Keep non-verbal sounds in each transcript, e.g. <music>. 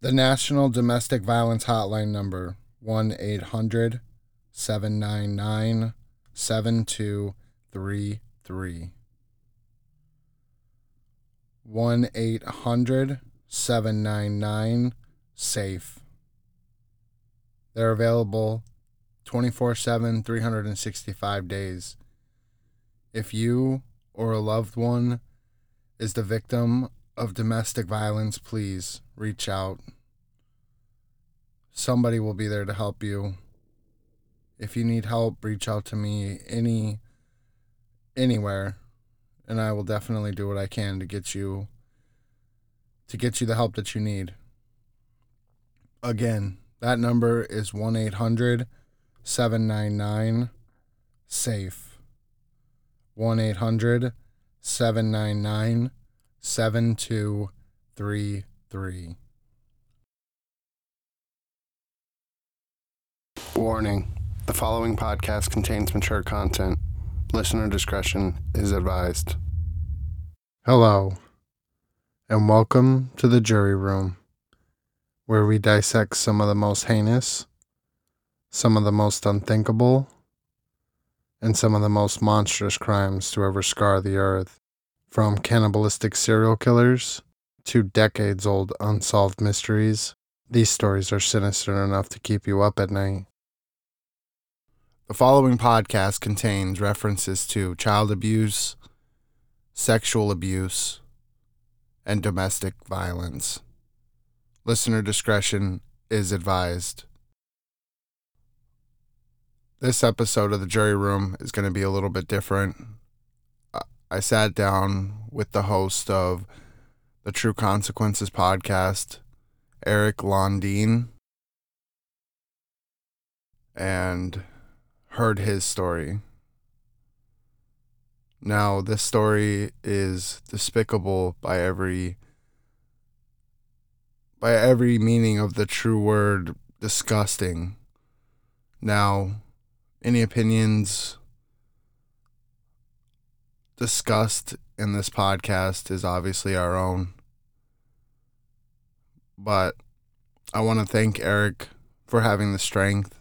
The National Domestic Violence Hotline number 1 800 799 7233. 1 800 799 SAFE. They're available 24 7, 365 days. If you or a loved one is the victim of domestic violence, please reach out. Somebody will be there to help you. If you need help, reach out to me any anywhere and I will definitely do what I can to get you to get you the help that you need. Again, that number is 1-800 799 SAFE. 1-800 799 7233. Warning the following podcast contains mature content. Listener discretion is advised. Hello, and welcome to the jury room, where we dissect some of the most heinous, some of the most unthinkable, and some of the most monstrous crimes to ever scar the earth. From cannibalistic serial killers to decades old unsolved mysteries, these stories are sinister enough to keep you up at night. The following podcast contains references to child abuse, sexual abuse, and domestic violence. Listener discretion is advised. This episode of the jury room is going to be a little bit different. I sat down with the host of the True Consequences podcast, Eric Landin, and heard his story. Now, this story is despicable by every by every meaning of the true word disgusting. Now, any opinions discussed in this podcast is obviously our own. But I want to thank Eric for having the strength,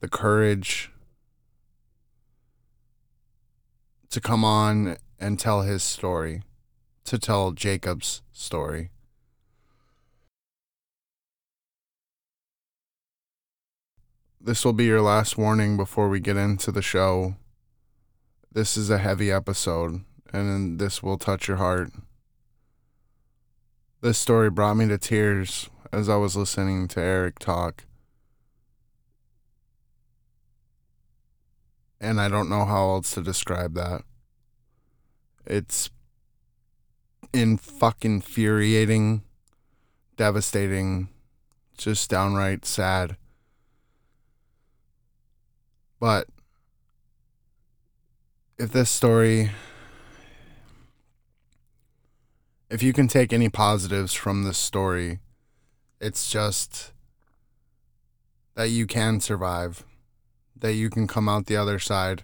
the courage to come on and tell his story, to tell Jacob's story. This will be your last warning before we get into the show. This is a heavy episode, and this will touch your heart. This story brought me to tears as I was listening to Eric talk. And I don't know how else to describe that. It's in fucking infuriating, devastating, just downright sad. But if this story if you can take any positives from this story, it's just that you can survive, that you can come out the other side.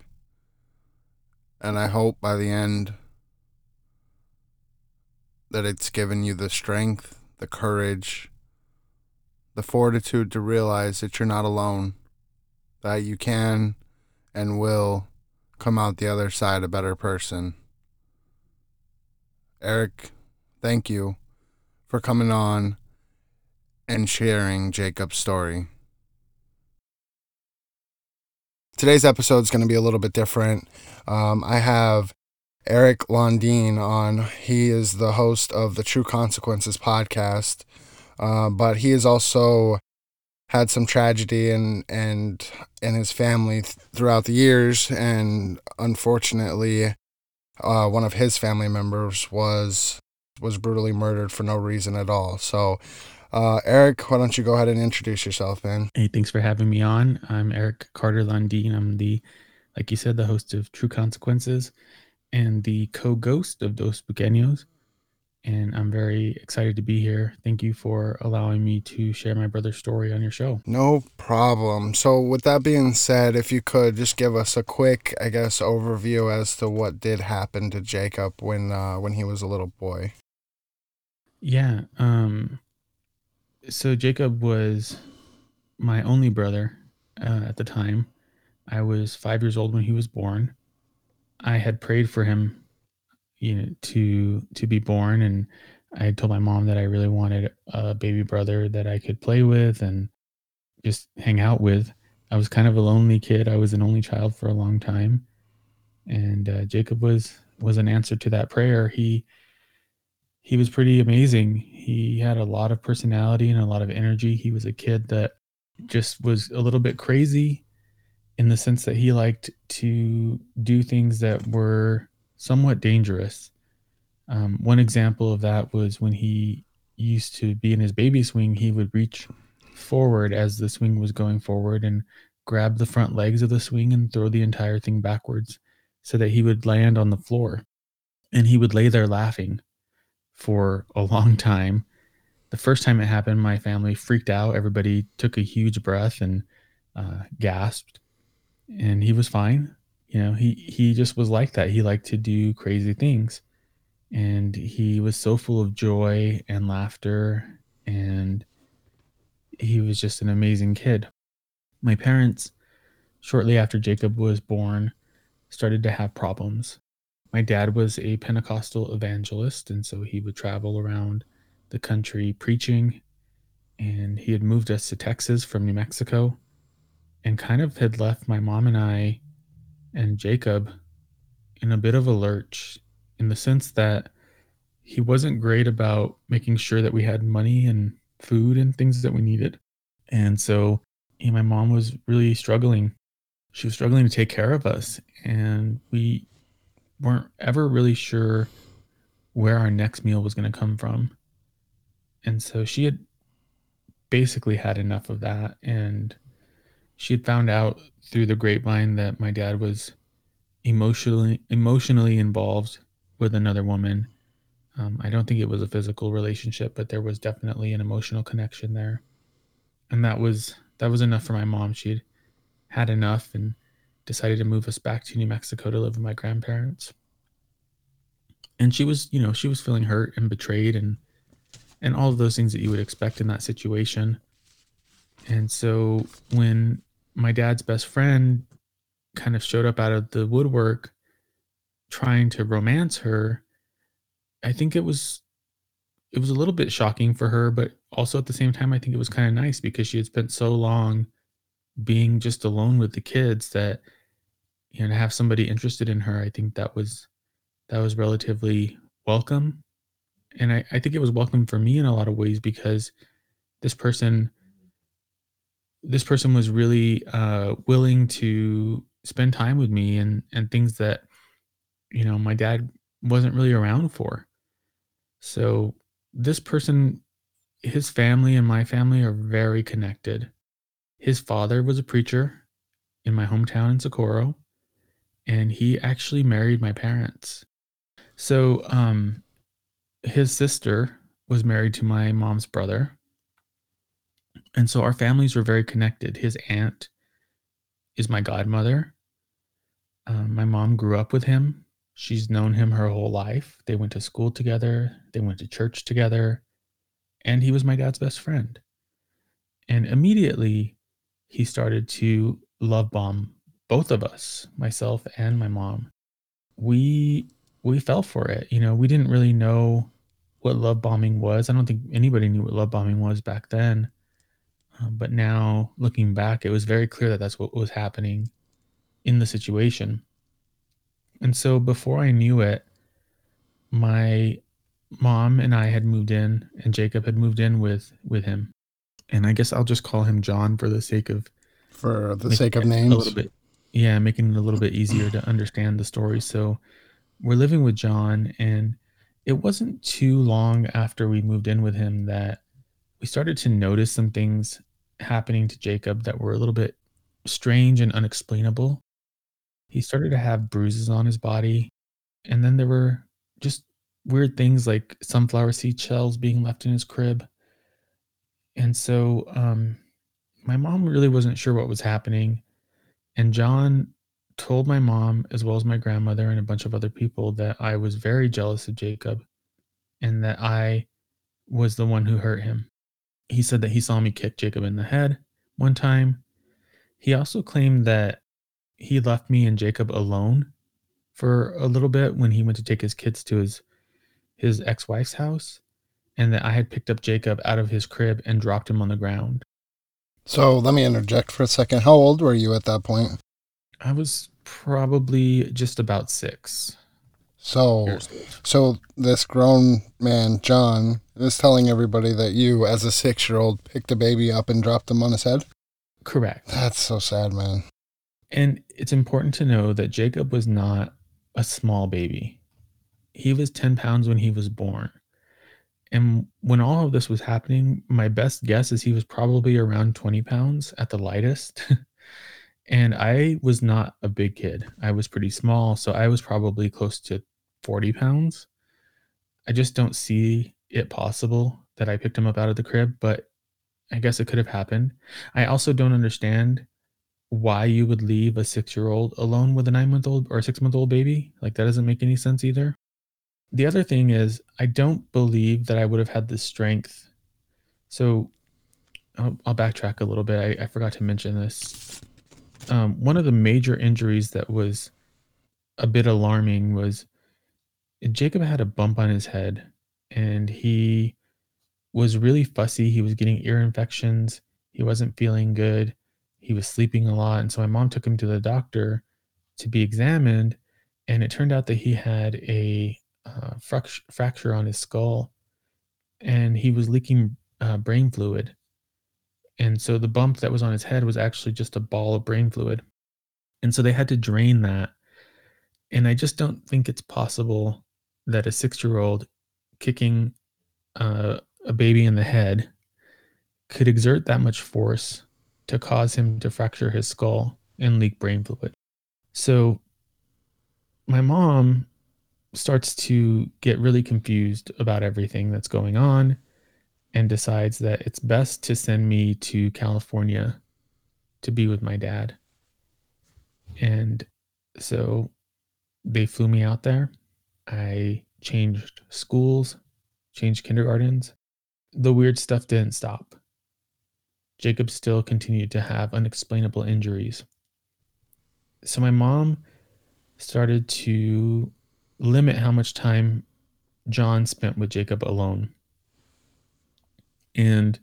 And I hope by the end that it's given you the strength, the courage, the fortitude to realize that you're not alone, that you can and will come out the other side a better person. Eric, thank you for coming on and sharing Jacob's story. Today's episode is going to be a little bit different. Um, I have Eric Landin on. He is the host of the True Consequences podcast, uh, but he is also had some tragedy and and in his family th- throughout the years, and unfortunately, uh, one of his family members was was brutally murdered for no reason at all. So. Uh, Eric, why don't you go ahead and introduce yourself, man? Hey, thanks for having me on. I'm Eric Carter Landin. I'm the, like you said, the host of True Consequences and the co-ghost of Dos Pequeños and I'm very excited to be here. Thank you for allowing me to share my brother's story on your show. No problem. So, with that being said, if you could just give us a quick, I guess, overview as to what did happen to Jacob when uh, when he was a little boy. Yeah. Um. so Jacob was my only brother uh, at the time. I was five years old when he was born. I had prayed for him, you know, to to be born, and I told my mom that I really wanted a baby brother that I could play with and just hang out with. I was kind of a lonely kid. I was an only child for a long time, and uh, Jacob was was an answer to that prayer. He he was pretty amazing. He had a lot of personality and a lot of energy. He was a kid that just was a little bit crazy in the sense that he liked to do things that were somewhat dangerous. Um, one example of that was when he used to be in his baby swing, he would reach forward as the swing was going forward and grab the front legs of the swing and throw the entire thing backwards so that he would land on the floor. And he would lay there laughing for a long <laughs> time. The first time it happened, my family freaked out. Everybody took a huge breath and uh, gasped, and he was fine. You know, he he just was like that. He liked to do crazy things, and he was so full of joy and laughter, and he was just an amazing kid. My parents, shortly after Jacob was born, started to have problems. My dad was a Pentecostal evangelist, and so he would travel around the country preaching. And he had moved us to Texas from New Mexico and kind of had left my mom and I and Jacob in a bit of a lurch in the sense that he wasn't great about making sure that we had money and food and things that we needed. And so my mom was really struggling. She was struggling to take care of us. And we weren't ever really sure where our next meal was going to come from. And so she had basically had enough of that. And she had found out through the grapevine that my dad was emotionally emotionally involved with another woman. Um, I don't think it was a physical relationship, but there was definitely an emotional connection there, and that was that was enough for my mom. She'd had enough and decided to move us back to New Mexico to live with my grandparents. And she was, you know, she was feeling hurt and betrayed and and all of those things that you would expect in that situation. And so when my dad's best friend kind of showed up out of the woodwork trying to romance her, I think it was it was a little bit shocking for her, but also at the same time I think it was kind of nice because she had spent so long being just alone with the kids that you know to have somebody interested in her, I think that was that was relatively welcome. And I, I think it was welcome for me in a lot of ways because this person this person was really uh, willing to spend time with me and and things that you know my dad wasn't really around for. So this person his family and my family are very connected. His father was a preacher in my hometown in socorro and he actually married my parents. So um his sister was married to my mom's brother and so our families were very connected. His aunt is my godmother. Um, my mom grew up with him. She's known him her whole life. They went to school together, they went to church together, and he was my dad's best friend. And immediately he started to love bomb both of us, myself and my mom. We we fell for it. You know, we didn't really know what love bombing was. I don't think anybody knew what love bombing was back then. Um, but now looking back, it was very clear that that's what was happening in the situation. And so before I knew it, my mom and I had moved in, and Jacob had moved in with with him. And I guess I'll just call him John for the sake of for the sake of names. A little bit, yeah, making it a little bit easier to understand the story. So we're living with John, and it wasn't too long after we moved in with him that we started to notice some things happening to Jacob that were a little bit strange and unexplainable. He started to have bruises on his body, and then there were just weird things like sunflower seed shells being left in his crib. And so um, my mom really wasn't sure what was happening. And John told my mom, as well as my grandmother and a bunch of other people, that I was very jealous of Jacob and that I was the one who hurt him. He said that he saw me kick Jacob in the head one time. He also claimed that he left me and Jacob alone for a little bit when he went to take his kids to his his ex-wife's house and that I had picked up Jacob out of his crib and dropped him on the ground. So let me interject for a second. How old were you at that point? I was probably just about 6. So so this grown man, John, is telling everybody that you as a 6-year-old picked a baby up and dropped him on his head? Correct. That's so sad, man. And it's important to know that Jacob was not a small baby. He was 10 pounds when he was born. And when all of this was happening, my best guess is he was probably around 20 pounds at the lightest. <laughs> and I was not a big kid. I was pretty small. So I was probably close to 40 pounds. I just don't see it possible that I picked him up out of the crib, but I guess it could have happened. I also don't understand why you would leave a six year old alone with a nine month old or six month old baby. Like, that doesn't make any sense either. The other thing is, I don't believe that I would have had the strength. So I'll, I'll backtrack a little bit. I, I forgot to mention this. Um, one of the major injuries that was a bit alarming was Jacob had a bump on his head and he was really fussy. He was getting ear infections. He wasn't feeling good. He was sleeping a lot. And so my mom took him to the doctor to be examined. And it turned out that he had a uh, fract- fracture on his skull and he was leaking uh, brain fluid. And so the bump that was on his head was actually just a ball of brain fluid. And so they had to drain that. And I just don't think it's possible that a six year old kicking uh, a baby in the head could exert that much force to cause him to fracture his skull and leak brain fluid. So my mom starts to get really confused about everything that's going on and decides that it's best to send me to California to be with my dad. And so they flew me out there. I changed schools, changed kindergartens. The weird stuff didn't stop. Jacob still continued to have unexplainable injuries. So my mom started to limit how much time John spent with Jacob alone. And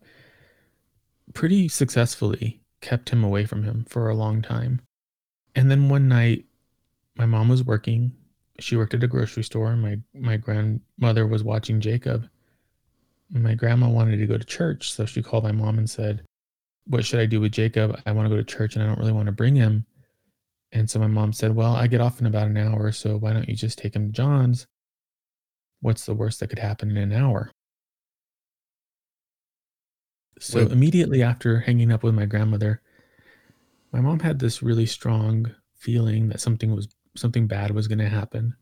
pretty successfully kept him away from him for a long time. And then one night, my mom was working. She worked at a grocery store. And my my grandmother was watching Jacob. My grandma wanted to go to church, so she called my mom and said, "What should I do with Jacob? I want to go to church and I don't really want to bring him." And so my mom said, Well, I get off in about an hour, so why don't you just take him to John's? What's the worst that could happen in an hour? So Wait. immediately after hanging up with my grandmother, my mom had this really strong feeling that something was something bad was going to happen.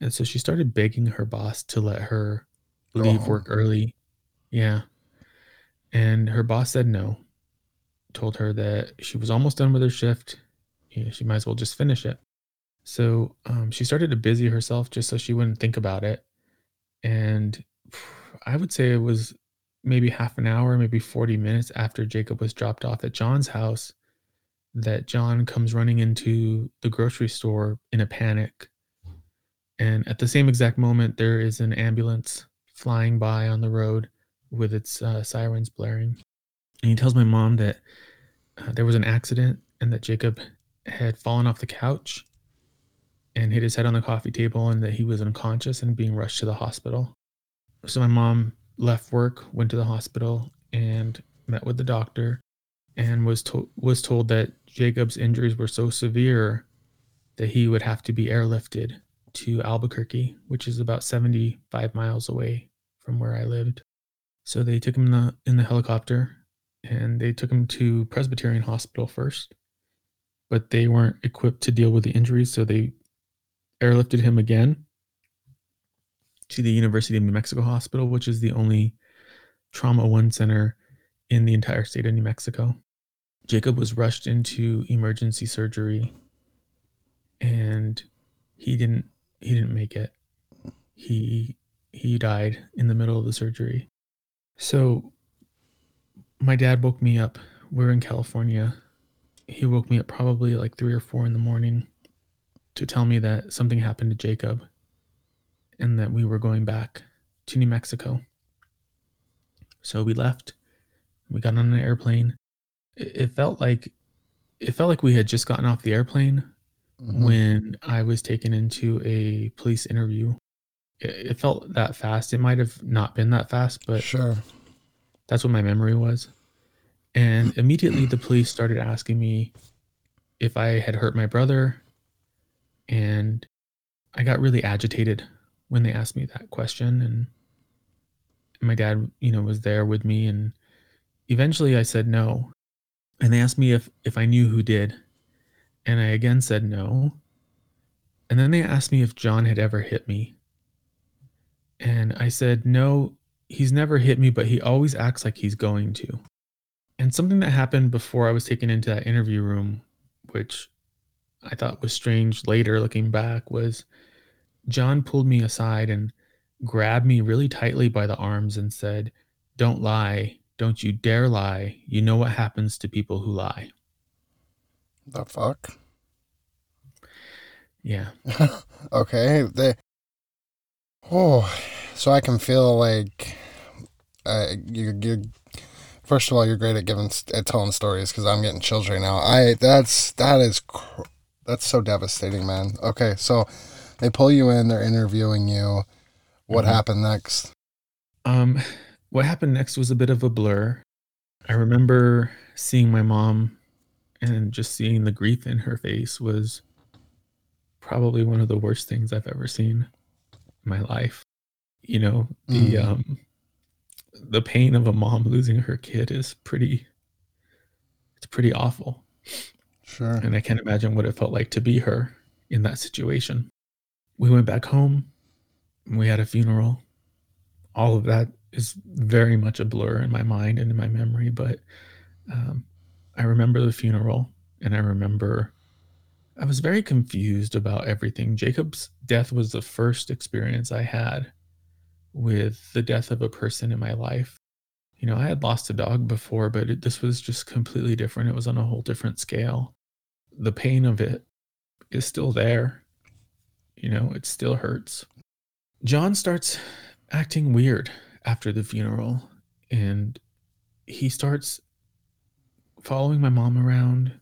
And so she started begging her boss to let her leave work early. Yeah. And her boss said no. Told her that she was almost done with her shift you know, she might as well just finish it. So um, she started to busy herself just so she wouldn't think about it. And <sighs> I would say it was maybe half an hour, maybe 40 minutes after Jacob was dropped off at John's house that John comes running into the grocery store in a panic. And at the same exact moment, there is an ambulance flying by on the road with its uh, sirens blaring. And he tells my mom that uh, there was an accident and that Jacob had fallen off the couch and hit his head on the coffee table and that he was unconscious and being rushed to the hospital. So my mom left work, went to the hospital and met with the doctor and was told was told that Jacob's injuries were so severe that he would have to be airlifted to Albuquerque, which is about 75 miles away from where I lived. So they took him in the in the helicopter and they took him to Presbyterian Hospital first but they weren't equipped to deal with the injuries, so they airlifted him again to the University of New Mexico Hospital, which is the only trauma one center in the entire state of New Mexico. Jacob was rushed into emergency surgery and he didn't he didn't make it. He he died in the middle of the surgery. So my dad woke me up. We're in California. He woke me up probably like three or four in the morning to tell me that something happened to Jacob and that we were going back to New Mexico. So we left. We got on an airplane. It, felt like it felt like we had just gotten off the airplane Mhm. when I was taken into a police interview. It, it felt that fast. It might have not been that fast, but sure. that's what my memory was. And <clears throat> immediately the police started asking me if I had hurt my brother. And I got really agitated when they asked me that question. And my dad, you know, was there with me. And eventually I said no. And they asked me if, if I knew who did. And I again said no. And then they asked me if John had ever hit me. And I said, no, he's never hit me, but he always acts like he's going to. And something that happened before I was taken into that interview room, which I thought was strange later looking back, was John pulled me aside and grabbed me really tightly by the arms and said, Don't lie. Don't you dare lie. You know what happens to people who lie. The fuck? Yeah. <laughs> okay. They. Oh, so I can feel like uh, you. You. First of all, you're great at giving at telling stories because I'm getting chills right now. I that's that is cr- that's so devastating, man. Okay, so they pull you in, they're interviewing you. What Mhm. happened next? Um, what happened next was a bit of a blur. I remember seeing my mom and just seeing the grief in her face was probably one of the worst things I've ever seen in my life. You know, the Mm. um the pain of a mom losing her kid is pretty it's pretty awful. Sure. And I can't imagine what it felt like to be her in that situation. We went back home. We had a funeral. All of that is very much a blur in my mind and in my memory, but um, I remember the funeral and I remember I was very confused about everything. Jacob's death was the first experience I had with the death of a person in my life. You know, I had lost a dog before, but it, this was just completely different. It was on a whole different scale. The pain of it is still there. You know, it still hurts. John starts acting weird after the funeral and he starts following my mom around.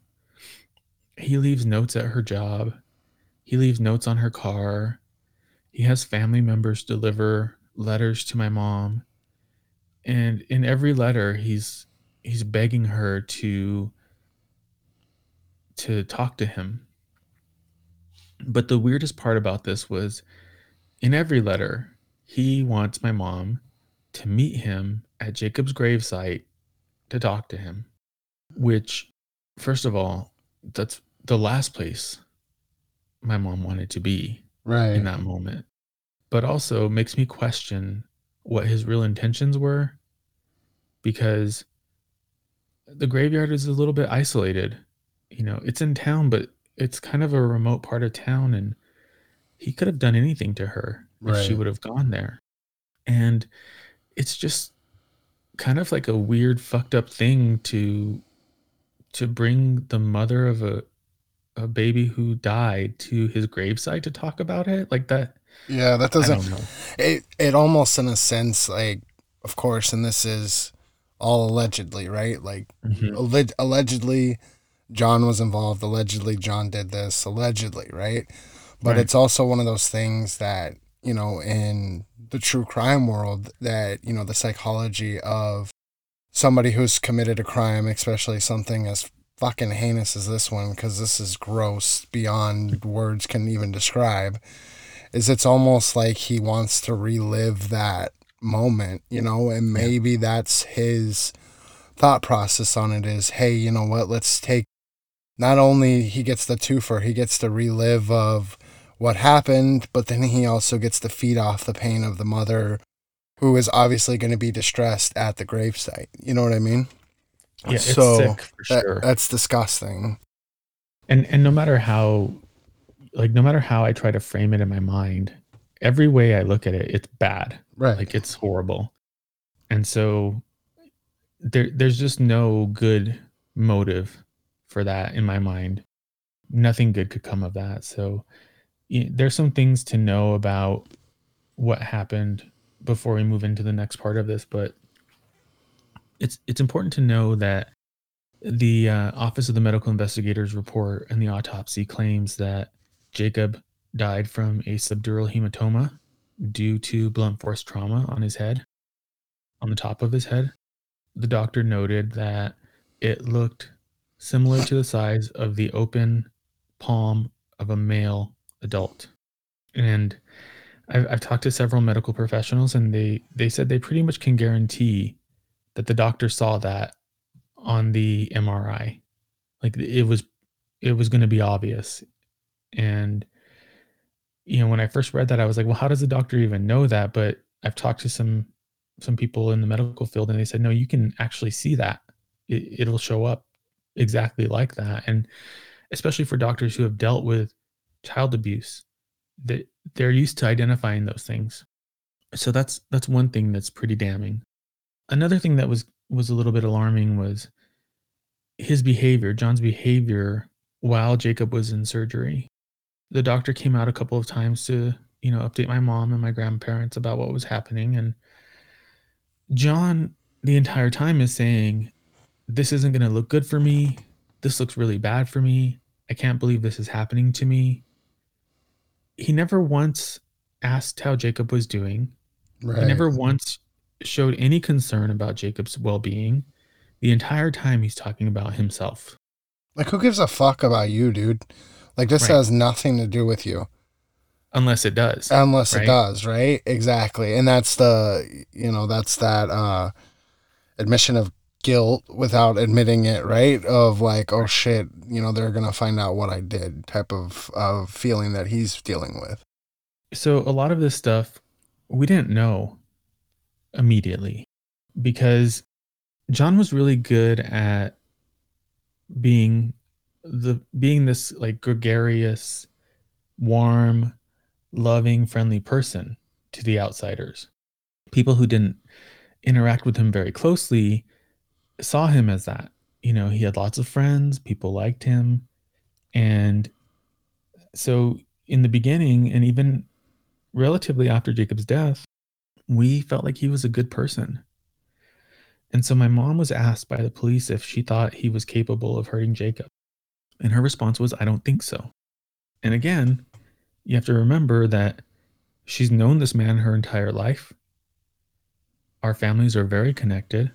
He leaves notes at her job. He leaves notes on her car. He has family members deliver letters to my mom. And in every letter he's he's begging her to to talk to him. But the weirdest part about this was in every letter, he wants my mom to meet him at Jacob's gravesite to talk to him, which, first of all, that's the last place my mom wanted to be Right. in that moment, but also makes me question what his real intentions were because the graveyard is a little bit isolated. You know, it's in town, but it's kind of a remote part of town, and he could have done anything to her if she would have gone there. And it's just kind of like a weird, fucked up thing to to bring the mother of a a baby who died to his gravesite to talk about it like that. Yeah, that doesn't. It it almost in a sense like, of course, and this is all allegedly, right? Like Mhm. alleg- allegedly John was involved. Allegedly John did this. Allegedly, right? But Right. it's also one of those things that you know in the true crime world that you know the psychology of somebody who's committed a crime, especially something as fucking heinous as this one, because this is gross beyond words can even describe. Is it's almost like he wants to relive that moment, you know, and maybe that's his thought process on it is, hey, you know what, let's take not only he gets the twofer, he gets the relive of what happened, but then he also gets to feed off the pain of the mother who is obviously going to be distressed at the gravesite. You know what I mean? Yeah, it's So, sick for That- sure. that's disgusting. and and no matter how like no matter how I try to frame it in my mind, every way I look at it, it's bad. Right. Like it's horrible. And so there there's just no good motive for that in my mind. Nothing good could come of that. So there's some things to know about what happened before we move into the next part of this, but it's it's important to know that the uh, Office of the Medical Investigators report and the autopsy claims that Jacob died from a subdural hematoma due to blunt force trauma on his head, on the top of his head. The doctor noted that it looked similar to the size of the open palm of a male adult. And I've, I've talked to several medical professionals, and they, they said they pretty much can guarantee that the doctor saw that on the MRI. Like it was it was going to be obvious. And you know, when I first read that I was like, well, how does the doctor even know that? But I've talked to some some people in the medical field and they said no, you can actually see that. It, it'll show up exactly like that. And especially for doctors who have dealt with child abuse, that they're used to identifying those things. So that's that's one thing that's pretty damning. Another thing that was was a little bit alarming was his behavior, John's behavior while Jacob was in surgery. The doctor came out a couple of times to, you know, update my mom and my grandparents about what was happening. And John, the entire time, is saying, This isn't going to look good for me. This looks really bad for me. I can't believe this is happening to me. He never once asked how Jacob was doing. Right. He never once showed any concern about Jacob's well being. The entire time he's talking about himself. Like, who gives a fuck about you, dude? Like, this Right. has nothing to do with you. Unless it does. Unless it does, right? Exactly. And that's the, you know, that's that uh admission of guilt without admitting it, right? Of like, oh shit, you know, they're gonna find out what I did type of of feeling that he's dealing with. So a lot of this stuff we didn't know immediately because John was really good at being the being this like gregarious, warm, loving, friendly person to the outsiders. People who didn't interact with him very closely saw him as that. You know, he had lots of friends, people liked him. And so in the beginning and even relatively after Jacob's death, we felt like he was a good person. And so my mom was asked by the police if she thought he was capable of hurting Jacob. And her response was, I don't think so. And again, you have to remember that she's known this man her entire life. Our families are very connected.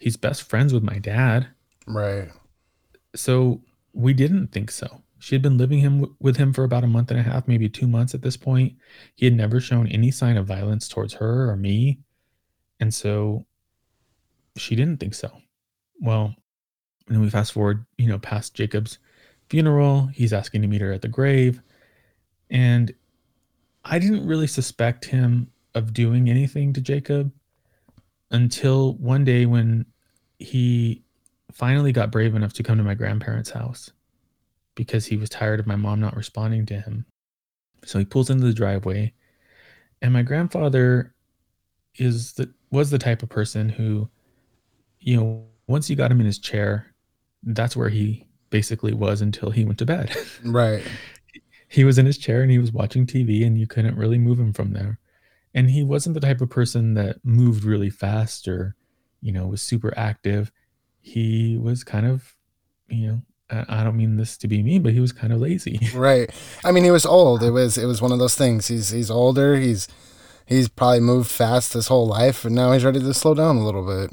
He's best friends with my dad. Right. So we didn't think so. She had been living him with him for about a month and a half, maybe two months at this point. He had never shown any sign of violence towards her or me, and so she didn't think so. Well, and then we fast forward, you know, past Jacob's funeral. He's asking to meet her at the grave, and I didn't really suspect him of doing anything to Jacob until one day when he finally got brave enough to come to my grandparents' house because he was tired of my mom not responding to him. So he pulls into the driveway, and my grandfather is the was the type of person who, you know, once you got him in his chair, that's where he basically was until he went to bed. <laughs> Right. he was in his chair and he was watching TV, and you couldn't really move him from there. And he wasn't the type of person that moved really fast or, you know, was super active. He was kind of, you know, I don't mean this to be mean, but he was kind of lazy. <laughs> Right. I mean, he was old. It was it was one of those things. He's he's older. He's he's probably moved fast his whole life, and now he's ready to slow down a little bit.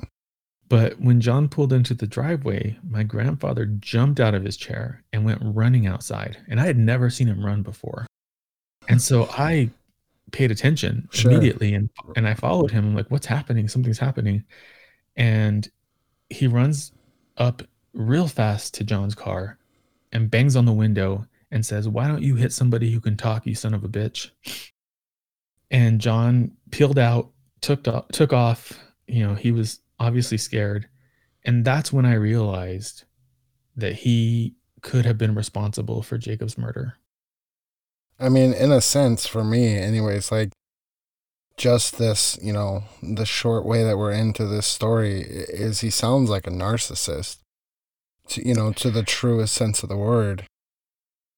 But when John pulled into the driveway, my grandfather jumped out of his chair and went running outside. And I had never seen him run before. And so I paid attention Sure. immediately and and I followed him. I'm like, what's happening? Something's happening. And he runs up real fast to John's car and bangs on the window and says, Why don't you hit somebody who can talk, you son of a bitch? And John peeled out, took took off. You know, he was obviously scared. And that's when I realized that he could have been responsible for Jacob's murder. I mean, in a sense, for me, anyways, like just this, you know, the short way that we're into this story is he sounds like a narcissist. To, you know, to the truest sense of the word.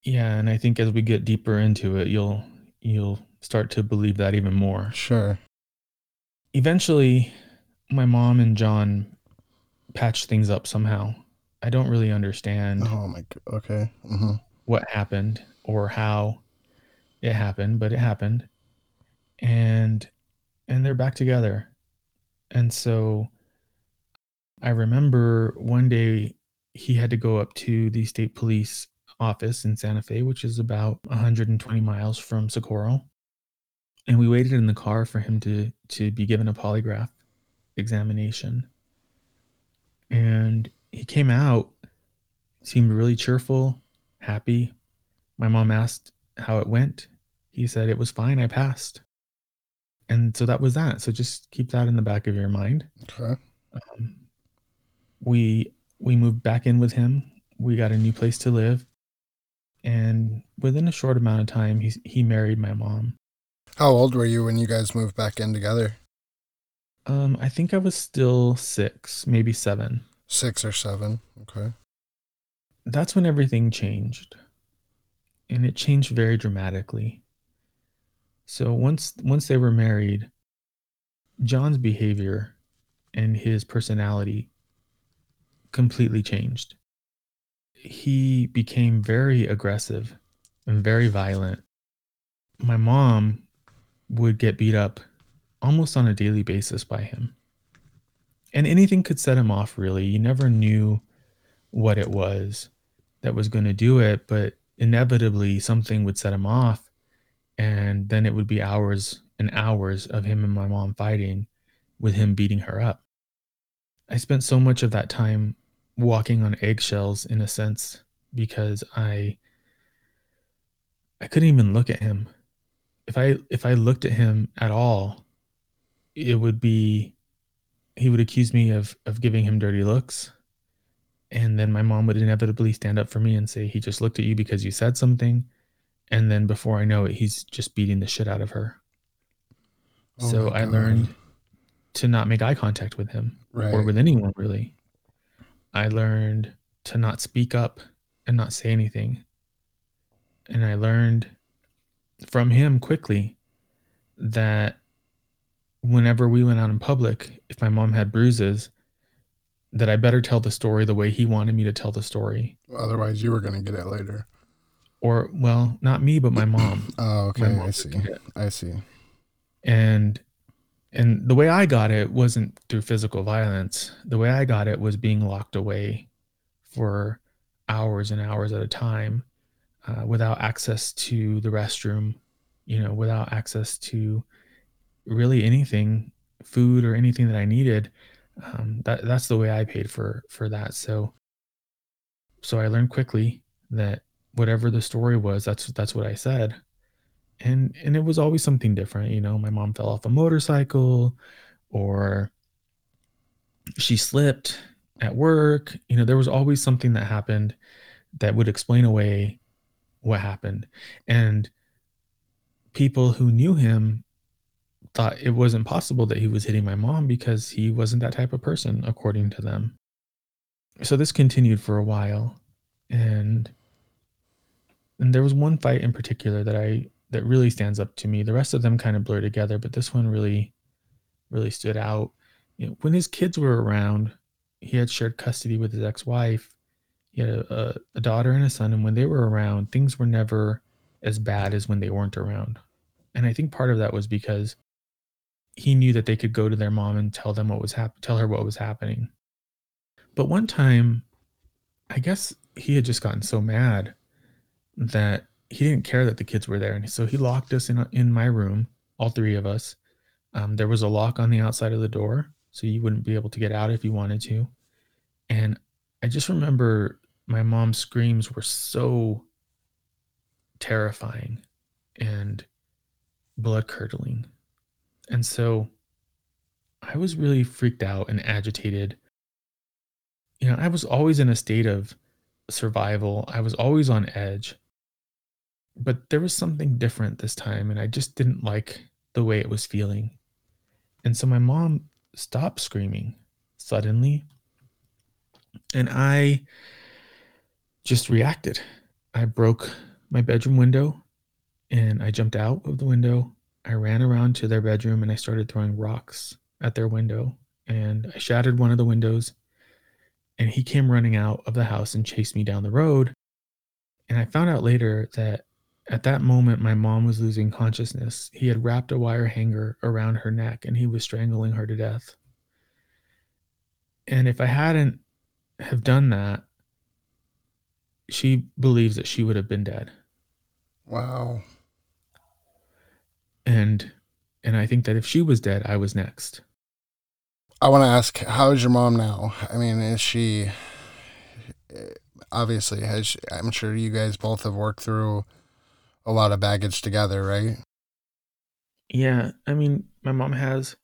Yeah, and I think as we get deeper into it, you'll you'll start to believe that even more. Sure. Eventually, my mom and John patched things up somehow. I don't really understand. Oh my. Okay. Mm-hmm. What happened or how it happened, but it happened. And and they're back together. And so I remember one day he had to go up to the state police office in Santa Fe, which is about 120 miles from Socorro. And we waited in the car for him to to be given a polygraph examination. And he came out, seemed really cheerful, happy. My mom asked how it went. He said it was fine, I passed. And so that was that. So just keep that in the back of your mind. Okay. Um, we we moved back in with him. We got a new place to live, and within a short amount of time, he he married my mom. How old were you when you guys moved back in together? Um, I think I was still six, maybe seven. Six or seven. Okay. That's when everything changed, and it changed very dramatically. So once once they were married, John's behavior and his personality completely changed. He became very aggressive and very violent. My mom would get beat up almost on a daily basis by him. And anything could set him off, really. You never knew what it was that was going to do it, but inevitably something would set him off. And then it would be hours and hours of him and my mom fighting with him beating her up. I spent so much of that time walking on eggshells in a sense because I I couldn't even look at him. If I if I looked at him at all, it would be he would accuse me of of giving him dirty looks. And then my mom would inevitably stand up for me and say he just looked at you because you said something. And then before I know it, he's just beating the shit out of her. Oh so I learned to not make eye contact with him or with anyone really. I learned to not speak up and not say anything. And I learned from him quickly that whenever we went out in public, if my mom had bruises, that I better tell the story the way he wanted me to tell the story. Otherwise, you were gonna get it later. Or, well, not me, but my <clears throat> mom. Oh, okay. mom I see. I see. and and the way I got it wasn't through physical violence. The way I got it was being locked away for hours and hours at a time uh, without access to the restroom, you know, without access to really anything, food or anything that I needed. Um, that that's the way I paid for for that. So so I learned quickly that whatever the story was, that's that's what I said. And and it was always something different you know my mom fell off a motorcycle or she slipped at work. You know there was always something that happened that would explain away what happened. And people who knew him thought it was impossible that he was hitting my mom because he wasn't that type of person according to them so this continued for a while and and there was one fight in particular that I that really stands up to me. The rest of them kind of blur together, but this one really really stood out. You know, when his kids were around, he had shared custody with his ex-wife. He had a, a, a daughter and a son, and when they were around, things were never as bad as when they weren't around. And I think part of that was because he knew that they could go to their mom and tell them what was hap- tell her what was happening. But one time, I guess he had just gotten so mad that he didn't care that the kids were there, and so he locked us in in my room, all three of us. Um, there was a lock on the outside of the door, so you wouldn't be able to get out if you wanted to. And I just remember my mom's screams were so terrifying and blood curdling, and so I was really freaked out and agitated. You know, I was always in a state of survival. I was always on edge but there was something different this time and i just didn't like the way it was feeling. And so my mom stopped screaming suddenly. And I just reacted. I broke my bedroom window and I jumped out of the window. I ran around to their bedroom and I started throwing rocks at their window. And I shattered one of the windows. And he came running out of the house and chased me down the road. And I found out later that at that moment, my mom was losing consciousness. He had wrapped a wire hanger around her neck and he was strangling her to death. And if I hadn't have done that, she believes that she would have been dead. Wow. And and I think that if she was dead, I was next. I want to ask, how is your mom now? I mean, is she obviously has she, I'm sure you guys both have worked through a lot of baggage together, right? Yeah, I mean, my mom has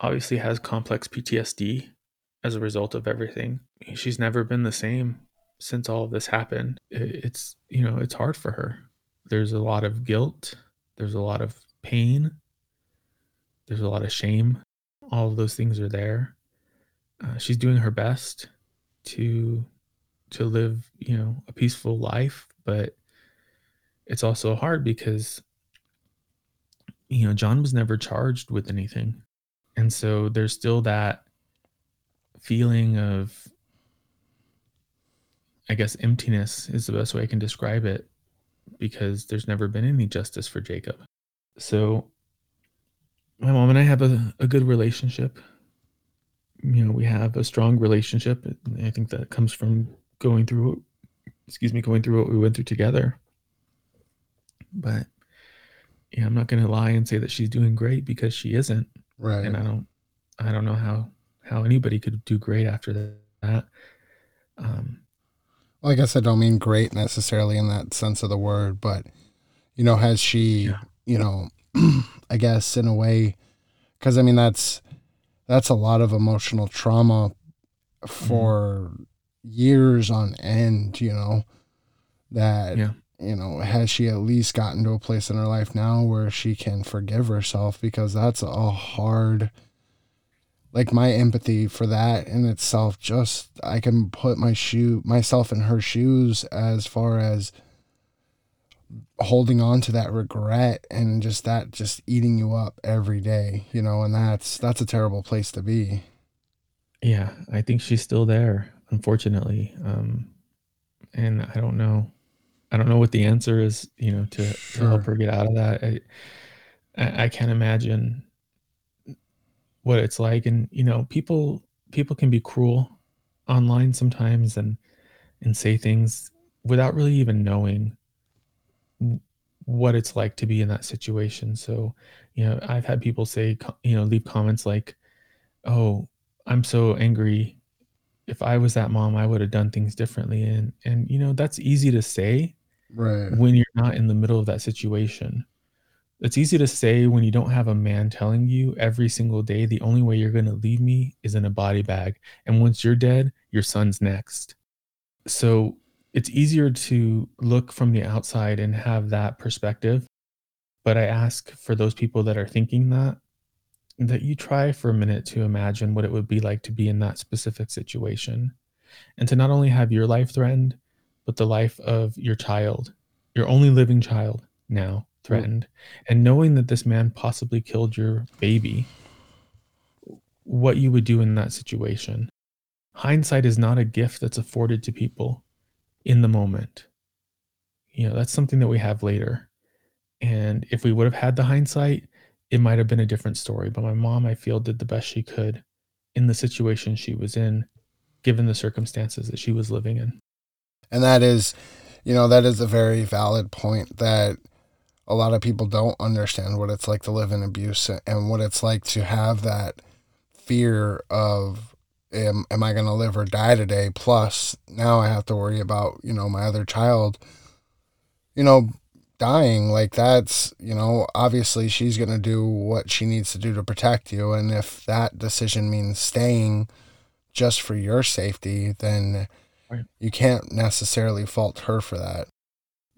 obviously has complex PTSD as a result of everything. She's never been the same since all of this happened. It's, you know, it's hard for her. There's a lot of guilt, there's a lot of pain, there's a lot of shame. All of those things are there. Uh, she's doing her best to to live, you know, a peaceful life, but it's also hard because you know, John was never charged with anything. And so there's still that feeling of I guess emptiness is the best way I can describe it because there's never been any justice for Jacob. So my mom and I have a, a good relationship. You know, we have a strong relationship. I think that comes from going through excuse me, going through what we went through together. But yeah, I'm not gonna lie and say that she's doing great because she isn't. Right. And I don't I don't know how how anybody could do great after that. Um well, I guess I don't mean great necessarily in that sense of the word, but you know, has she, Yeah. you know, <clears throat> I guess in a way, because I mean that's that's a lot of emotional trauma mm-hmm. for years on end. You know, that Yeah. you know has she at least gotten to a place in her life now where she can forgive herself because that's a hard like my empathy for that in itself just i can put my shoe myself in her shoes as far as holding on to that regret and just that just eating you up every day you know and that's that's a terrible place to be Yeah, I think she's still there, unfortunately. Um, and I don't know, I don't know what the answer is, you know, to to help her get out of that. I I, I can't imagine what it's like, and you know, people people can be cruel online sometimes, and and say things without really even knowing what it's like to be in that situation. So, you know, I've had people say, you know, leave comments like, "Oh, I'm so angry if I was that mom, I would have done things differently. And and you know, that's easy to say right when you're not in the middle of that situation. It's easy to say when you don't have a man telling you every single day the only way you're going to leave me is in a body bag. And once you're dead, your son's next. So it's easier to look from the outside and have that perspective. But I ask for those people that are thinking that that you try for a minute to imagine what it would be like to be in that specific situation and to not only have your life threatened, but the life of your child, your only living child now Mm, threatened. And knowing that this man possibly killed your baby, what you would do in that situation. Hindsight is not a gift that's afforded to people in the moment. You know, that's something that we have later. And if we would have had the hindsight, it might have been a different story. But my mom, I feel, did the best she could in the situation she was in, given the circumstances that she was living in. and that is you know that is a very valid point that a lot of people don't understand what it's like to live in abuse and what it's like to have that fear of am, am i going to live or die today plus now i have to worry about you know my other child you know dying like that's you know obviously she's going to do what she needs to do to protect you and if that decision means staying just for your safety then Right. you can't necessarily fault her for that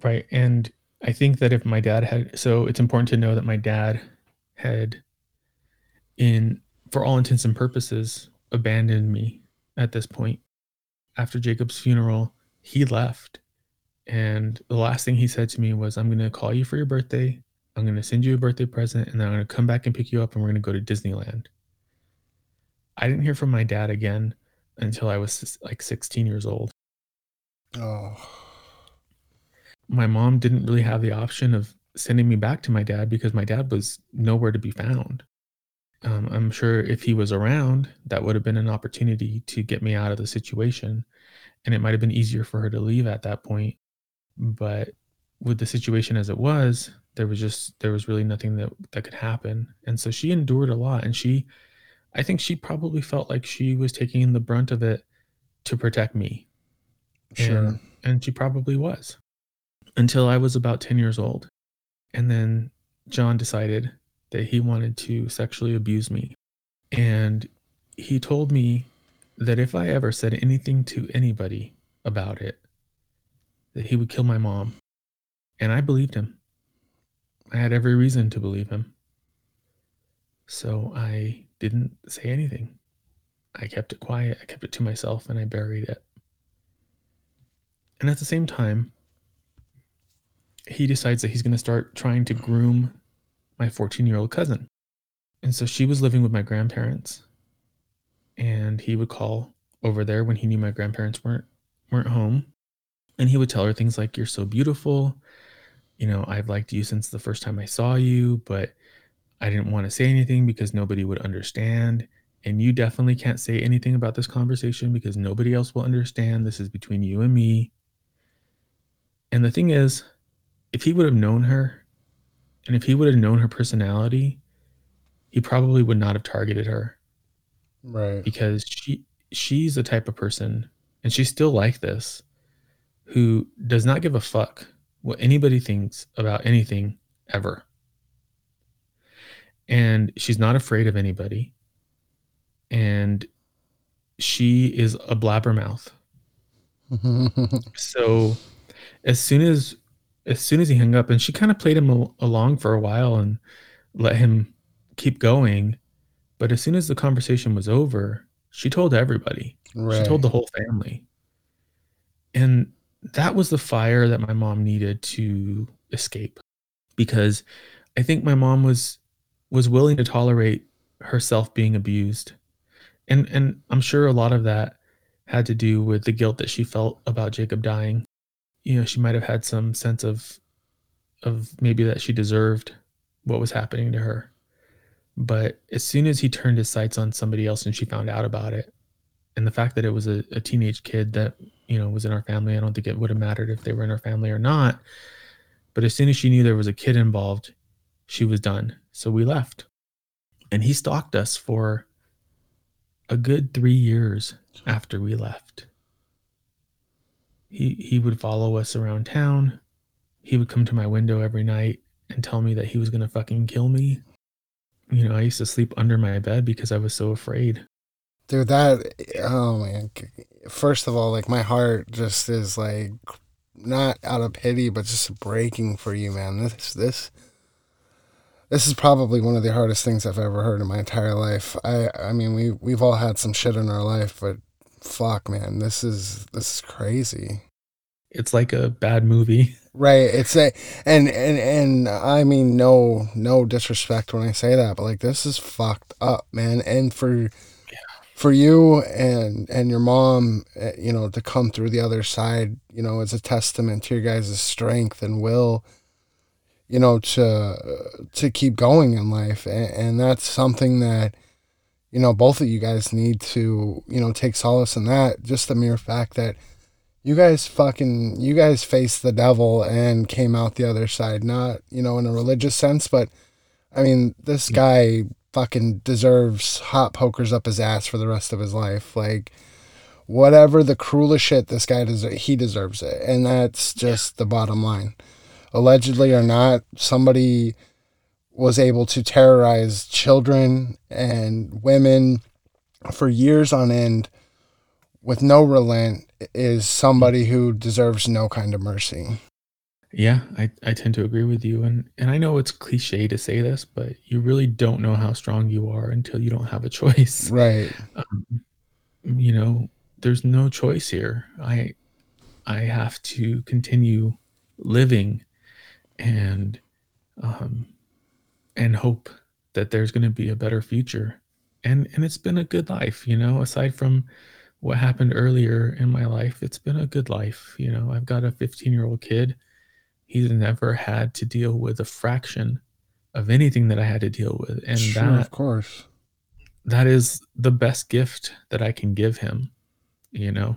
Right. And I think that if my dad had, so it's important to know that my dad had, in for all intents and purposes, abandoned me at this point. After Jacob's funeral, he left. And the last thing he said to me was, I'm going to call you for your birthday. I'm going to send you a birthday present, and then I'm going to come back and pick you up, and we're going to go to Disneyland. I didn't hear from my dad again until I was like 16 years old. Oh. My mom didn't really have the option of sending me back to my dad because my dad was nowhere to be found. Um, I'm sure if he was around, that would have been an opportunity to get me out of the situation. And it might have been easier for her to leave at that point. But with the situation as it was, there was just there was really nothing that that could happen. And so she endured a lot and she I think she probably felt like she was taking the brunt of it to protect me. Sure. And, and she probably was until I was about 10 years old. And then John decided that he wanted to sexually abuse me. And he told me that if I ever said anything to anybody about it, that he would kill my mom. And I believed him. I had every reason to believe him. So I didn't say anything. I kept it quiet, I kept it to myself, and I buried it. And at the same time, he decides that he's going to start trying to groom my 14 year old cousin. And so she was living with my grandparents, and he would call over there when he knew my grandparents weren't weren't home. And he would tell her things like you're so beautiful. You know i've liked you since the first time i saw you but i didn't want to say anything because nobody would understand. And you definitely can't say anything about this conversation because nobody else will understand. This is between you and me. And the thing is if he would have known her and if he would have known her personality he probably would not have targeted her. Right. because she she's the type of person and she's still like this who does not give a fuck what anybody thinks about anything ever. And she's not afraid of anybody. And she is a blabbermouth. <laughs> So as soon as as soon as he hung up and she kind of played him al- along for a while and let him keep going but as soon as the conversation was over she told everybody right. she told the whole family. And that was the fire that my mom needed to escape because I think my mom was was willing to tolerate herself being abused. And and I'm sure a lot of that had to do with the guilt that she felt about Jacob dying. You know, she might have had some sense of of maybe that she deserved what was happening to her. But as soon as he turned his sights on somebody else and she found out about it, and the fact that it was a, a teenage kid that you know was in our family i don't think it would have mattered if they were in our family or not. But as soon as she knew there was a kid involved she was done. So we left. And he stalked us for a good three years after we left he he would follow us around town he would come to my window every night and tell me that he was going to fucking kill me you know i used to sleep under my bed because i was so afraid Dude, that oh man. First of all, like my heart just is like not out of pity, but just breaking for you, man. This this this is probably one of the hardest things I've ever heard in my entire life. I I mean, we we've all had some shit in our life, but fuck, man, this is this is crazy. it's like a bad movie <laughs> Right. It's a and and and I mean no no disrespect when I say that, but like this is fucked up, man. And for for you and and your mom, eh, you know, to come through the other side, you know, is a testament to your guys' strength and will, you know, to to keep going in life, and, and that's something that, you know, both of you guys need to, you know, take solace in that. Just the mere fact that you guys fucking you guys faced the devil and came out the other side, not you know in a religious sense, but I mean, this mm. guy fucking deserves hot pokers up his ass for the rest of his life. Like, whatever the cruelest shit this guy deserves, he deserves it. And that's just the bottom line. Allegedly or not, somebody was able to terrorize children and women for years on end with no relent is somebody who deserves no kind of mercy. Yeah, I, I tend to agree with you. And and I know it's cliche to say this, but you really don't know how strong you are until you don't have a <laughs> choice. Right. Um, you know, there's no choice here. I I have to continue living and um and hope that there's going to be a better future. And and it's been a good life, you know, aside from what happened earlier in my life, it's been a good life. You know, I've got a 15-year-old kid he's never had to deal with a fraction of anything that I had to deal with. And sure, that of course. that is the best gift that I can give him. You know,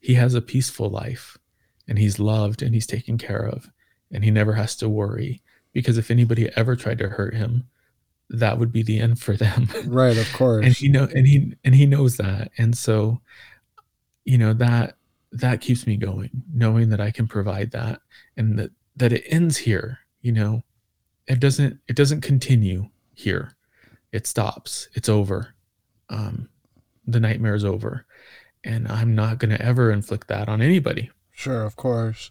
he has a peaceful life and he's loved and he's taken care of and he never has to worry because if anybody ever tried to hurt him, that would be the end for them. Right, of <laughs> course. and he know and he and he knows that. And so you know that that keeps me going knowing that I can provide that and that that it ends here you know it doesn't it doesn't continue here it stops it's over um the nightmare is over and i'm not going to ever inflict that on anybody Sure, of course.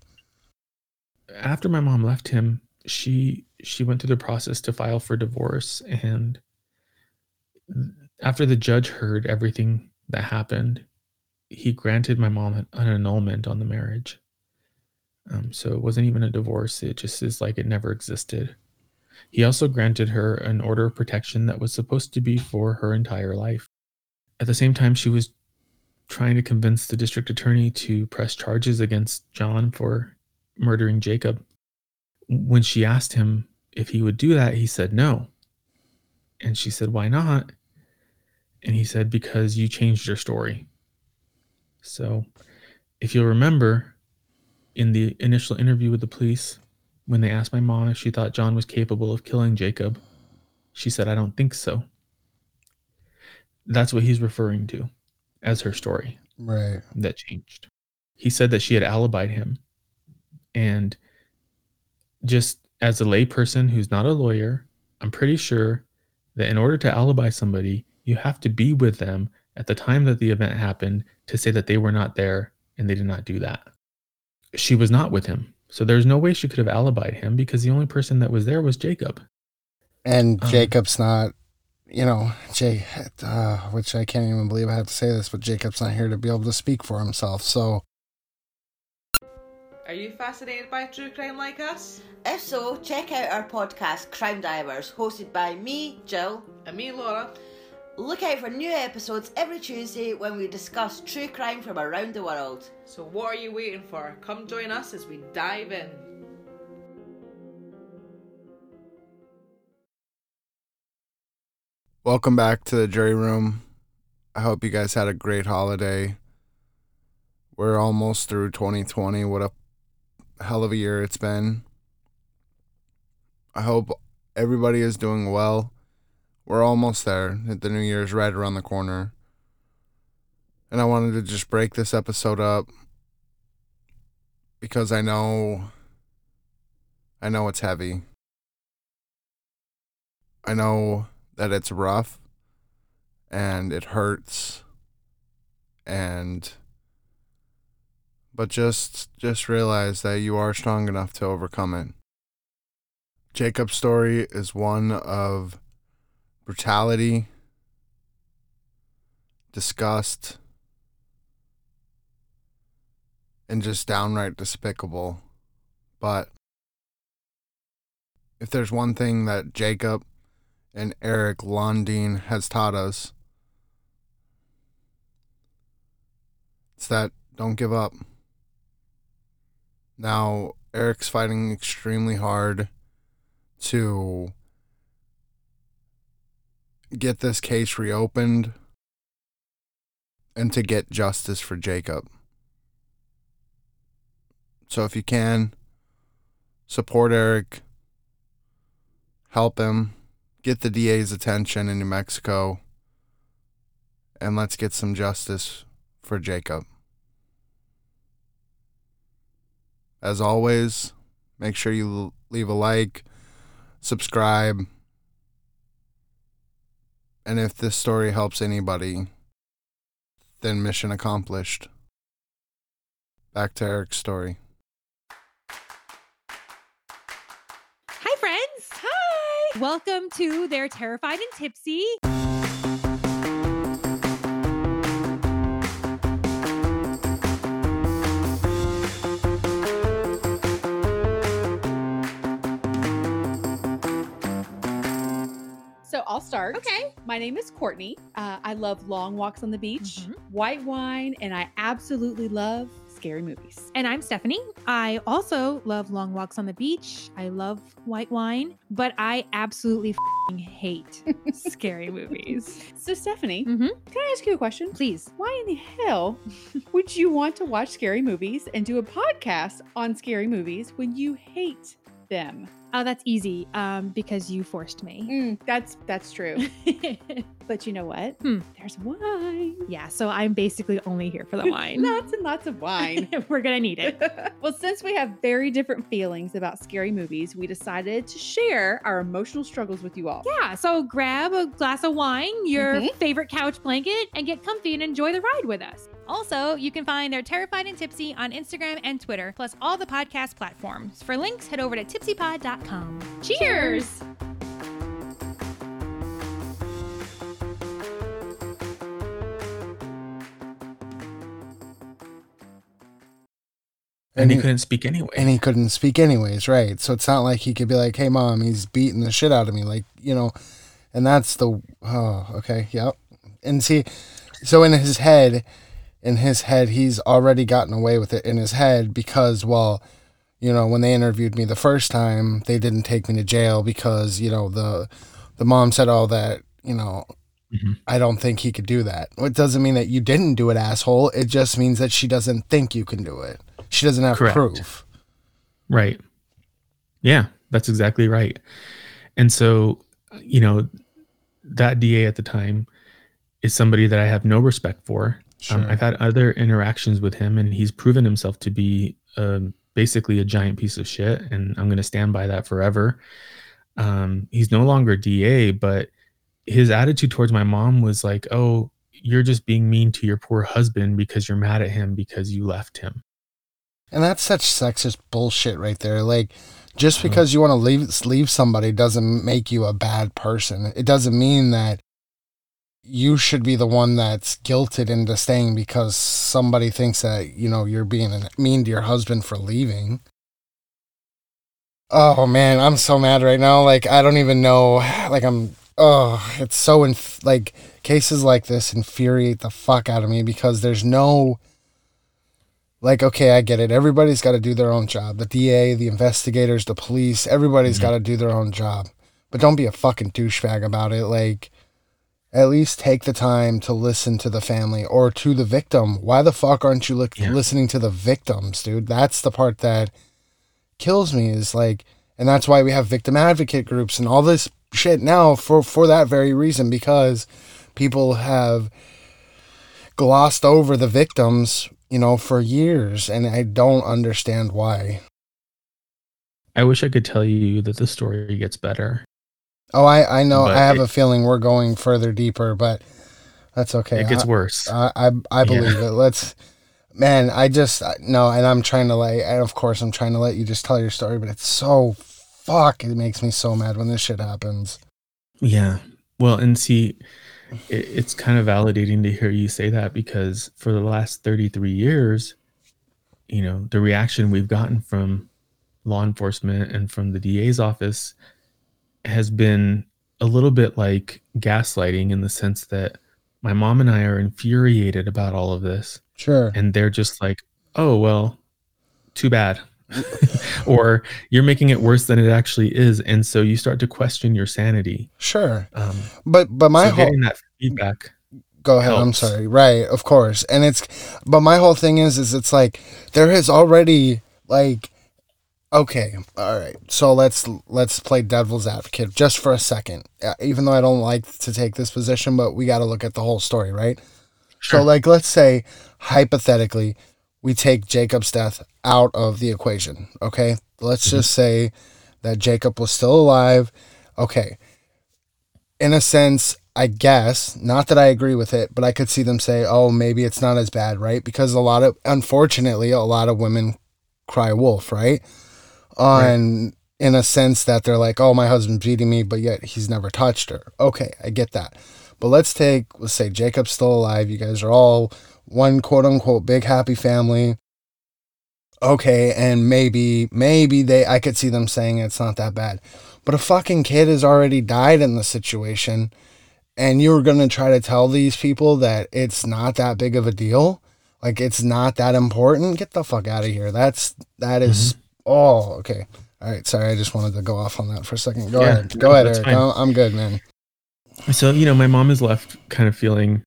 after my mom left him she she went through the process to file for divorce and after the judge heard everything that happened he granted my mom an, an annulment on the marriage. Um, so it wasn't even a divorce it just is like it never existed. He also granted her an order of protection that was supposed to be for her entire life. At the same time she was trying to convince the district attorney to press charges against john for murdering jacob when she asked him if he would do that, he said no. And she said, Why not? And he said, Because you changed your story. So, if you'll remember, in the initial interview with the police, when they asked my mom if she thought John was capable of killing Jacob, she said, I don't think so. That's what he's referring to as her story Right. that changed. He said that she had alibied him. And just as a layperson who's not a lawyer, I'm pretty sure that in order to alibi somebody, you have to be with them at the time that the event happened to say that they were not there and they did not do that. She was not with him. So there's no way she could have alibied him because the only person that was there was Jacob. And Um, Jacob's not, you know, Jay, uh, which I can't even believe I have to say this, but Jacob's not here to be able to speak for himself. So, Are you fascinated by true crime like us? If so, check out our podcast Crime Divers, hosted by me, Jill. And me, Laura. Look out for new episodes every Tuesday when we discuss true crime from around the world. So what are you waiting for? Come join us as we dive in. welcome back to the jury room. I hope you guys had a great holiday. We're almost through 2020. What a hell of a year it's been. I hope everybody is doing well. We're almost there. The new year is right around the corner. And I wanted to just break this episode up because I know I know it's heavy. I know that it's rough and it hurts and but just just realize that you are strong enough to overcome it. Jacob's story is one of brutality, disgust, and just downright despicable. But if there's one thing that Jacob and Eric Landin has taught us, it's that don't give up. Now, Eric's fighting extremely hard to get this case reopened and to get justice for Jacob. So if you can, support Eric, help him, get the DA's attention in New Mexico, and let's get some justice for Jacob. as always, make sure you leave a like, subscribe. And if this story helps anybody, then mission accomplished. Back to Eric's story. Hi, friends. Hi. Welcome to They're Terrified and Tipsy. I'll start. Okay. My name is Courtney. Uh, I love long walks on the beach, Mhm. white wine, and I absolutely love scary movies. And I'm Stephanie. I also love long walks on the beach. I love white wine, but I absolutely fing hate <laughs> scary movies. So Stephanie, Mhm. can I ask you a question? Please. Why in the hell <laughs> would you want to watch scary movies and do a podcast on scary movies when you hate them? Oh, that's easy. Um, because you forced me. Mm, that's that's true. <laughs> but you know what? Hmm. There's wine. yeah, so I'm basically only here for the <laughs> wine. Lots and lots of wine. <laughs> We're gonna need it. well, since we have very different feelings about scary movies, we decided to share our emotional struggles with you all. Yeah, so grab a glass of wine, your Mhm. favorite couch blanket, and get comfy and enjoy the ride with us. Also, you can find They're Terrified and Tipsy on Instagram and Twitter, plus all the podcast platforms. For links, head over to tipsypod.com. Cheers! And he he- couldn't speak anyway. and he couldn't speak anyways, right? So it's not like he could be like, "Hey, mom, he's beating the shit out of me," like you know. And that's the oh, okay, yep. And see, so in his head, in his head, he's already gotten away with it in his head because, well, you know, when they interviewed me the first time, they didn't take me to jail because you know the the mom said all that, you know. Mhm. I don't think he could do that. It doesn't mean that you didn't do it, asshole. It just means that she doesn't think you can do it. She doesn't have Correct. proof. Right. Yeah, that's exactly right. And so, you know, that DA at the time is somebody that I have no respect for. Um, I've had other interactions with him, and he's proven himself to be um, basically a giant piece of shit. And I'm going to stand by that forever. Um, he's no longer DA, but his attitude towards my mom was like, oh, you're just being mean to your poor husband because you're mad at him because you left him. And that's such sexist bullshit right there. Like, just Uh-huh. because you want to leave leave somebody doesn't make you a bad person. It doesn't mean that you should be the one that's guilted into staying because somebody thinks that you know you're being mean to your husband for leaving. Oh man, I'm so mad right now. Like I don't even know. Like I'm. Oh, it's so inf- like cases like this infuriate the fuck out of me because there's no like okay i get it everybody's got to do their own job the da the investigators the police everybody's Mhm. got to do their own job but don't be a fucking douchebag about it like at least take the time to listen to the family or to the victim why the fuck aren't you li- Yeah. listening to the victims dude that's the part that kills me is like and that's why we have victim advocate groups and all this shit now for for that very reason because people have glossed over the victims, you know, for years, and I don't understand why. I wish I could tell you that the story gets better. Oh, I I know. But I have it- a feeling we're going further deeper, but that's okay. it gets I, worse. I I, I believe it. Let's. Man, I just no, and I'm trying to like, and of course I'm trying to let you just tell your story, but it's so fuck. It makes me so mad when this shit happens. Yeah. Well, and see, it, it's kind of validating to hear you say that because for the last 33 years, you know, the reaction we've gotten from law enforcement and from the DA's office has been a little bit like gaslighting in the sense that my mom and I are infuriated about all of this. Sure. And they're just like, oh, well, too bad. <laughs> or you're making it worse than it actually is. And so you start to question your sanity. Sure. Um, But but my so whole getting that feedback. go ahead i'm sorry right of course and it's but my whole thing is is it's like there has already like okay all right. So let's let's play devil's advocate just for a second. Uh, even though i don't like to take this position but we got to look at the whole story right? Sure. so like let's say hypothetically we take jacob's death out of the equation okay? Let's just say that jacob was still alive. Okay. In a sense, I guess, not that I agree with it, but I could see them say, oh, maybe it's not as bad, right? Because a lot of, unfortunately, a lot of women cry wolf, right? On in a sense that they're like, oh, my husband's beating me, but yet he's never touched her. Okay, I get that. But let's take, let's say Jacob's still alive. You guys are all one quote unquote big happy family. Okay, and maybe, maybe they, I could see them saying it's not that bad. But a fucking kid has already died in the situation, and you're going to try to tell these people that it's not that big of a deal? Like it's not that important? Get the fuck out of here. That's, that is, mm-hmm. Oh, okay. All right, sorry, I just wanted to go off on that for a second. Go Yeah, ahead, go no, ahead, Eric. fine. I'm, I'm good, man. So, you know, my mom is left kind of feeling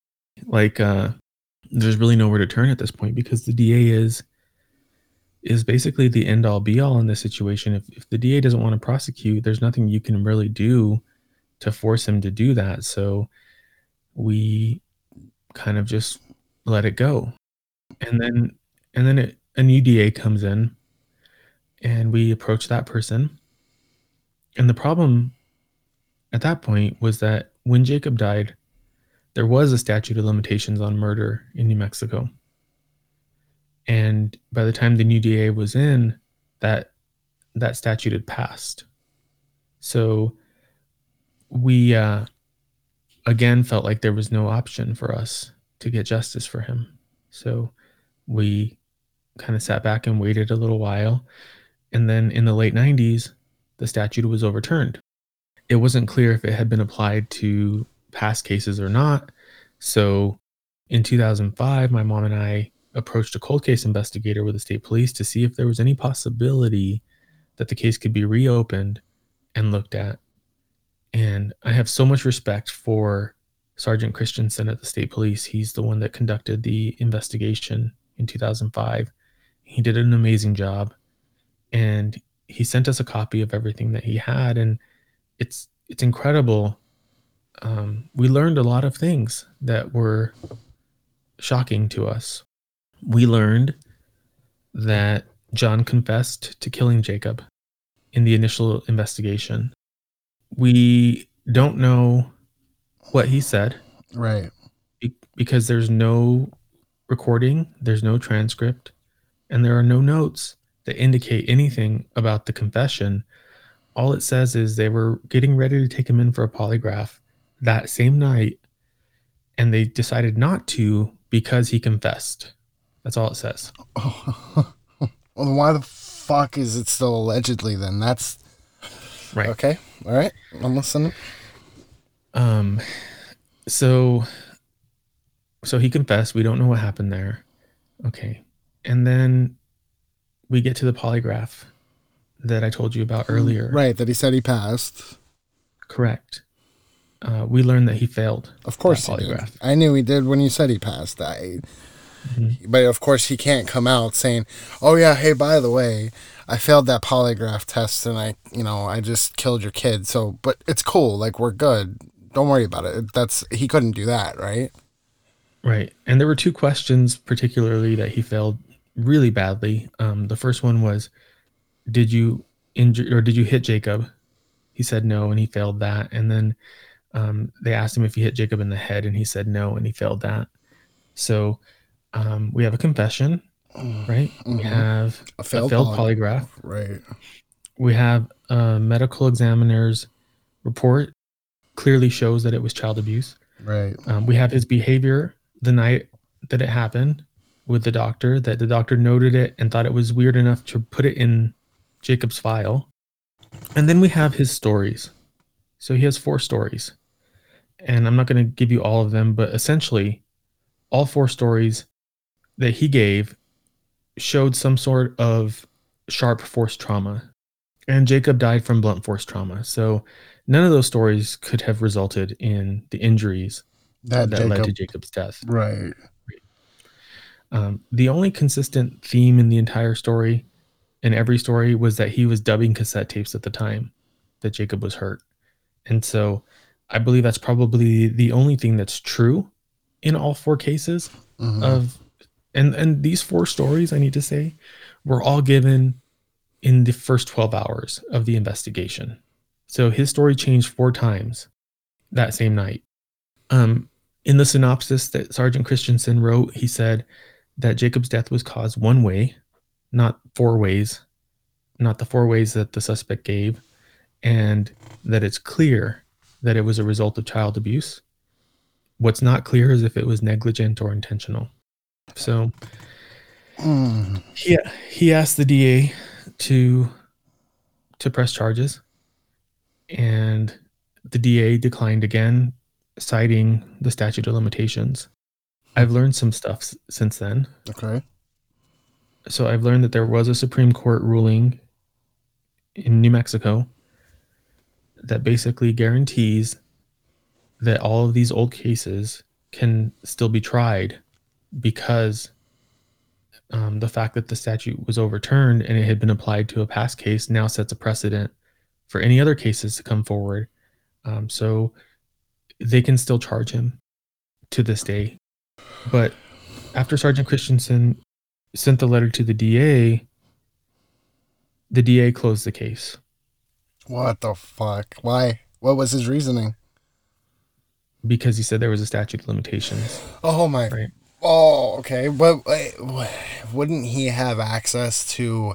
like uh there's really nowhere to turn at this point because the DA is is basically the end all be all in this situation. If if the DA doesn't want to prosecute, there's nothing you can really do to force him to do that. So we kind of just let it go. And then and then it, a new DA comes in and we approach that person. And the problem at that point was that when Jacob died, there was a statute of limitations on murder in New Mexico. And by the time the new DA was in, that that statute had passed. So we uh, again felt like there was no option for us to get justice for him. So we kind of sat back and waited a little while. And then in the late 90s, the statute was overturned it wasn't clear if it had been applied to past cases or not. So in 2005, my mom and I approached a cold case investigator with the state police to see if there was any possibility that the case could be reopened and looked at. And I have so much respect for Sergeant Christensen at the state police. He's the one that conducted the investigation in 2005. He did an amazing job. And he sent us a copy of everything that he had. And it's it's incredible. Um, we learned a lot of things that were shocking to us. We learned that John confessed to killing Jacob in the initial investigation. We don't know what he said Right. because there's no recording, there's no transcript, and there are no notes that indicate anything about the confession. All it says is they were getting ready to take him in for a polygraph that same night, and they decided not to because he confessed. That's all it says. <laughs> well, why the fuck is it still allegedly then? That's Right. okay. All right. I'm listening. Um, so, so he confessed. We don't know what happened there. Okay, and then we get to the polygraph that I told you about earlier. Right. That he said he passed. Correct. Uh, we learned that he failed. Of course that he did. polygraph. I knew he did when you said he passed. I, Mhm. but of course he can't come out saying, "Oh yeah, hey, by the way, I failed that polygraph test and I, you know, I just killed your kid." So, but it's cool. Like we're good. Don't worry about it. That's he couldn't do that, right? Right. And there were two questions particularly that he failed really badly. Um, the first one was, did you injure or did you hit Jacob? He said no, and he failed that. And then um, they asked him if he hit Jacob in the head, and he said no, and he failed that. So um, we have a confession, right? We Mhm. have A a failed, failed poly- polygraph. Right. We have a medical examiner's report clearly shows that it was child abuse. Right. Um, we have his behavior the night that it happened with the doctor, that the doctor noted it and thought it was weird enough to put it in Jacob's file. And then we have his stories. So he has four stories. And I'm not going to give you all of them, but essentially, all four stories that he gave showed some sort of sharp force trauma. And Jacob died from blunt force trauma. So none of those stories could have resulted in the injuries That, that led to Jacob's death. Right. Um, the only consistent theme in the entire story, in every story, was that he was dubbing cassette tapes at the time that Jacob was hurt. And so I believe that's probably the only thing that's true in all four cases Mhm. of and and these four stories I need to say were all given in the first 12 hours of the investigation. So his story changed four times that same night. Um in the synopsis that Sergeant Christensen wrote, he said that Jacob's death was caused one way, not four ways. not the four ways that the suspect gave, and that it's clear that it was a result of child abuse. What's not clear is if it was negligent or intentional. So Mm. he he asked the DA to to press charges, and the DA declined again, citing the statute of limitations. I've learned some stuff s- since then. Okay. So I've learned that there was a Supreme Court ruling in New Mexico that basically guarantees that all of these old cases can still be tried because um, the fact that the statute was overturned and it had been applied to a past case now sets a precedent for any other cases to come forward. Um, so they can still charge him to this day. But after Sergeant Christensen sent the letter to the DA, the DA closed the case What the fuck? Why? What was his reasoning? because he said there was a statute of limitations. Oh my. Right. Oh, okay. But wait, wouldn't he have access to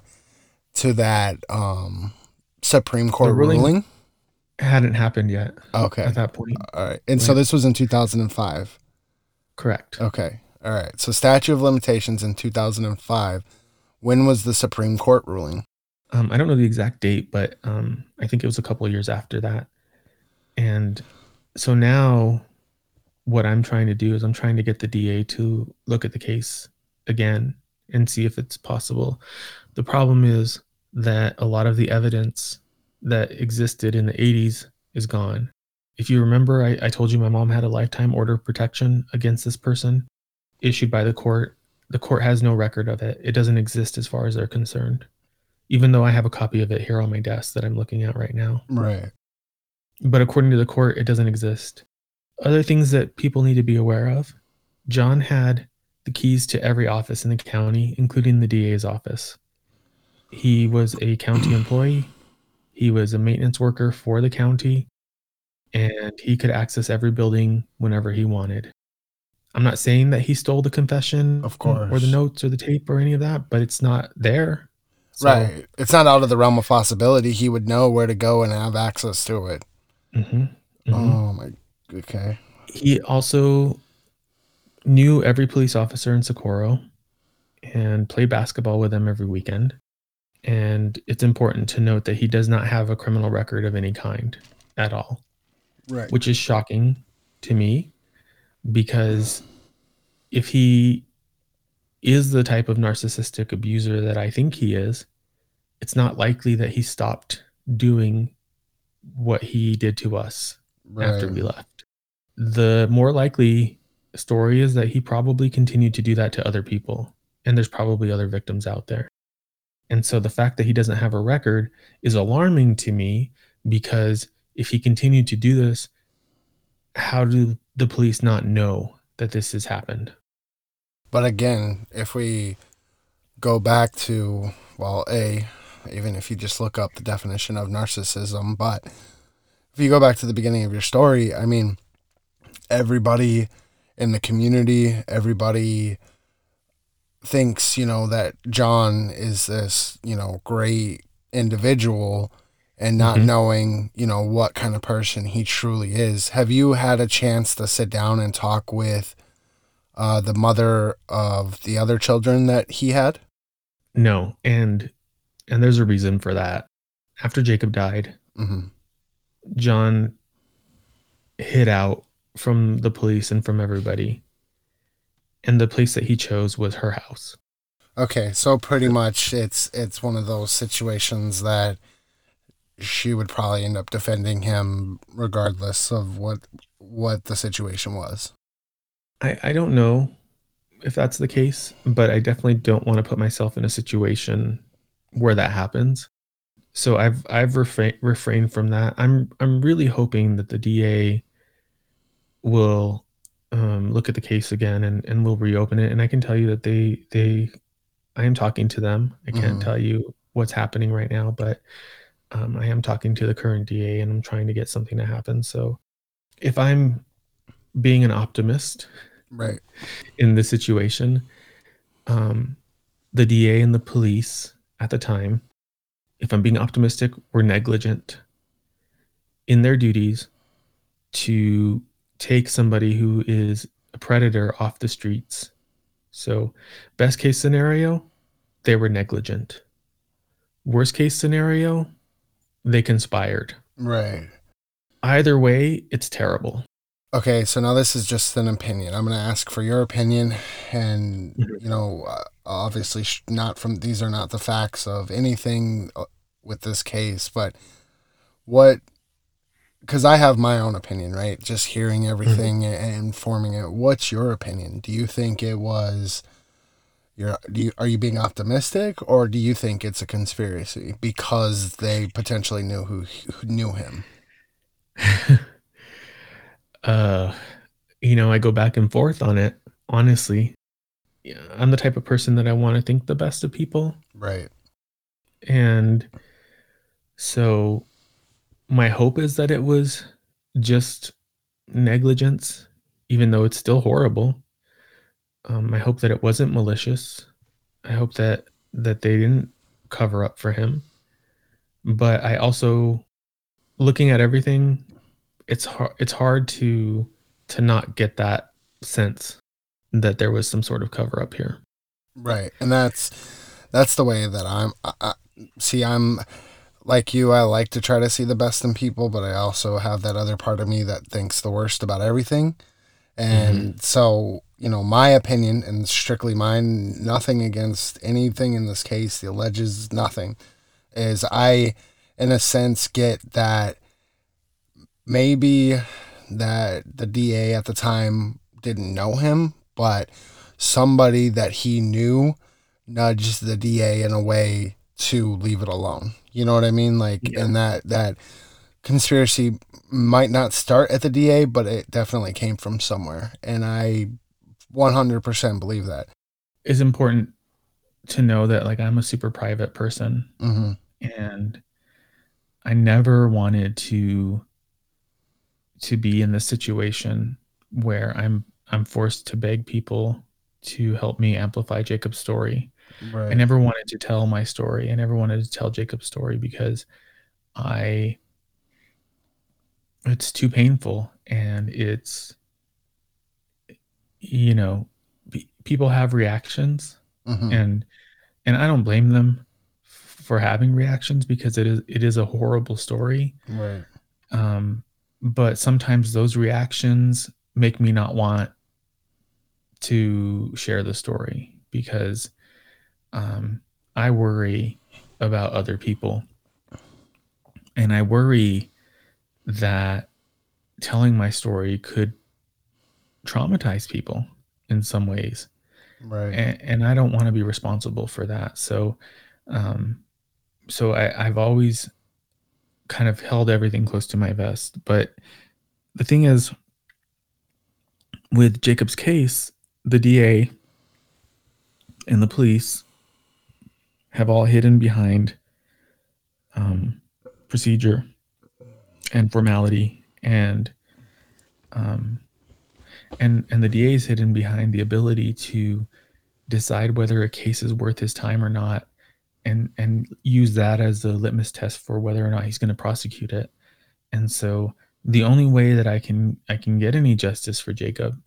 to that um Supreme Court ruling- ruling? Hadn't happened yet Okay. at that point. All right. And so this was in 2005. Correct. Okay. All right. So statute of limitations in 2005. When was the Supreme Court ruling? Um, I don't know the exact date, but um, I think it was a couple of years after that. And so now, what I'm trying to do is I'm trying to get the DA to look at the case again and see if it's possible. The problem is that a lot of the evidence that existed in the 80s is gone. If you remember, I, I told you my mom had a lifetime order of protection against this person issued by the court. The court has no record of it, it doesn't exist as far as they're concerned even though I have a copy of it here on my desk that I'm looking at right now. Right. But according to the court, it doesn't exist. Other things that people need to be aware of John had the keys to every office in the county, including the DA's office. He was a county employee, he was a maintenance worker for the county, and he could access every building whenever he wanted. I'm not saying that he stole the confession Of course, or the notes or the tape or any of that, but it's not there. So- right. It's not out of the realm of possibility. He would know where to go and have access to it. Mhm, mhm. Oh my. Okay. he also knew every police officer in Socorro and played basketball with them every weekend. And it's important to note that he does not have a criminal record of any kind at all, Right. which is shocking to me because if he is the type of narcissistic abuser that I think he is, it's not likely that he stopped doing what he did to us after we left. The more likely story is that he probably continued to do that to other people, and there's probably other victims out there. And so the fact that he doesn't have a record is alarming to me because if he continued to do this, how do the police not know that this has happened? But again, if we go back to, well, A, even if you just look up the definition of narcissism, but if you go back to the beginning of your story, I mean, everybody in the community, everybody thinks, you know, that John is this, you know, great individual and not Mhm. knowing, you know, what kind of person he truly is. Have you had a chance to sit down and talk with uh, the mother of the other children that he had? No, and and there's a reason for that. After Jacob died, mm-hmm. John hid out from the police and from everybody. And the place that he chose was her house. Okay, so pretty much it's it's one of those situations that she would probably end up defending him regardless of what what the situation was. I, I don't know if that's the case, but I definitely don't want to put myself in a situation where that happens. So I've I've refrain, refrained from that. I'm I'm really hoping that the DA will um, look at the case again and and will reopen it. And I can tell you that they they I am talking to them. I can't Mhm. tell you what's happening right now, but um, I am talking to the current DA and I'm trying to get something to happen. So if I'm being an optimist, Right. in this situation, um, the DA and the police at the time if I'm being optimistic, were negligent in their duties to take somebody who is a predator off the streets. So, best case scenario, they were negligent. Worst case scenario, they conspired. Right. Either way, it's terrible. Okay, so now this is just an opinion. I'm going to ask for your opinion, and Mhm. you know, uh, obviously, not from these are not the facts of anything uh, with this case, but what? Because I have my own opinion, right? Just hearing everything and forming it. What's your opinion? Do you think it was? You're, do you, are you being optimistic, or do you think it's a conspiracy because they potentially knew who, who knew him? <laughs> uh you know i go back and forth on it honestly Yeah, i'm the type of person that i want to think the best of people Right. and so my hope is that it was just negligence even though it's still horrible um, i hope that it wasn't malicious i hope that that they didn't cover up for him but i also looking at everything it's hard it's hard to to not get that sense that there was some sort of cover up here Right, and that's that's the way that I'm. I, I, see, I'm like you. I like to try to see the best in people, but I also have that other part of me that thinks the worst about everything. And so, you know, my opinion and strictly mine, nothing against anything in this case. The alleges nothing. Is I, in a sense, get that maybe that the DA at the time didn't know him, but somebody that he knew nudged the DA in a way to leave it alone. You know what I mean? Like, Yeah. and that that conspiracy might not start at the DA, but it definitely came from somewhere, and I 100% believe that. it's important to know that like i'm a super private person hmm and i never wanted to to be in this situation where i'm i'm forced to beg people to help me amplify jacob's story Right. I never wanted to tell my story. I never wanted to tell Jacob's story because I it's too painful and it's you know pe- people have reactions Mhm. and and I don't blame them for having reactions because it is it is a horrible story Right. um but sometimes those reactions make me not want to share the story because um I worry about other people and I worry that telling my story could traumatize people in some ways Right. and, and I don't want to be responsible for that. So, um, so I, I've always kind of held everything close to my vest. But the thing is, with Jacob's case, the DA and the police have all hidden behind um, procedure and formality and um, and and the DA is hidden behind the ability to decide whether a case is worth his time or not and and use that as a litmus test for whether or not he's going to prosecute it. And so the only way that i can i can get any justice for jacob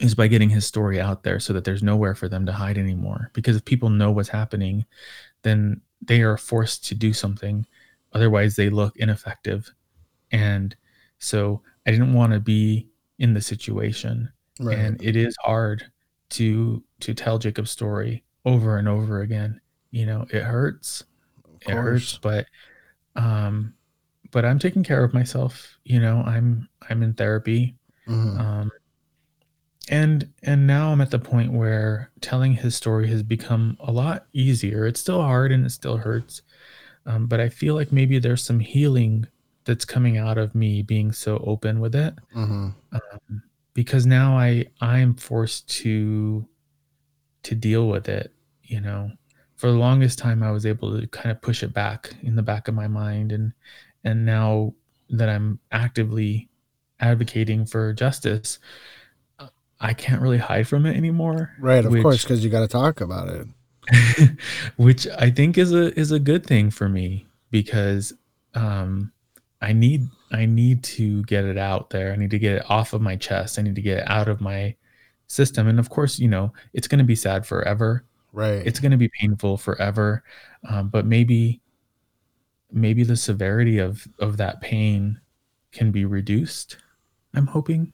is by getting his story out there so that there's nowhere for them to hide anymore. Because if people know what's happening then they are forced to do something. Otherwise they look ineffective. And so i didn't want to be in the situation Right. and it is hard to to tell Jacob's story over and over again. You know, it hurts. Of It hurts, but um but I'm taking care of myself, you know. I'm I'm in therapy. Mhm. Um and and now I'm at the point where telling his story has become a lot easier. It's still hard and it still hurts. Um, but I feel like maybe there's some healing that's coming out of me being so open with it Mhm. um, because now I I'm forced to to deal with it. You know, for the longest time I was able to kind of push it back in the back of my mind, and and now that I'm actively advocating for justice, I can't really hide from it anymore. Right. Of course, because you got to talk about it. <laughs> which I think is a is a good thing for me because um, I need I need to get it out there. I need to get it off of my chest. I need to get it out of my system. And of course, you know, it's going to be sad forever. Right. It's going to be painful forever. Um, but maybe maybe the severity of of that pain can be reduced. I'm hoping.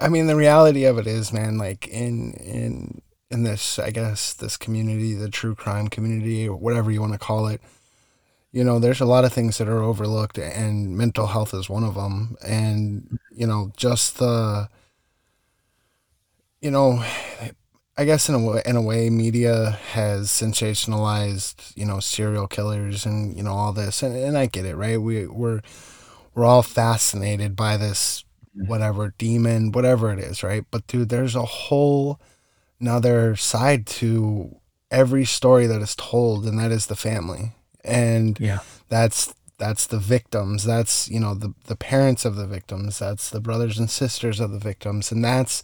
I mean, the reality of it is, man, like in in in this, I guess, this community, the true crime community, or whatever you want to call it, you know, there's a lot of things that are overlooked, and mental health is one of them. And you know, just the, you know, I guess in a way, in a way, media has sensationalized, you know, serial killers and you know all this, and, and I get it, right? We we're we're all fascinated by this whatever demon, whatever it is, right? But dude, there's a whole another side to every story that is told, and that is the family, and Yeah. that's that's the victims. That's you know the the parents of the victims. That's the brothers and sisters of the victims, and that's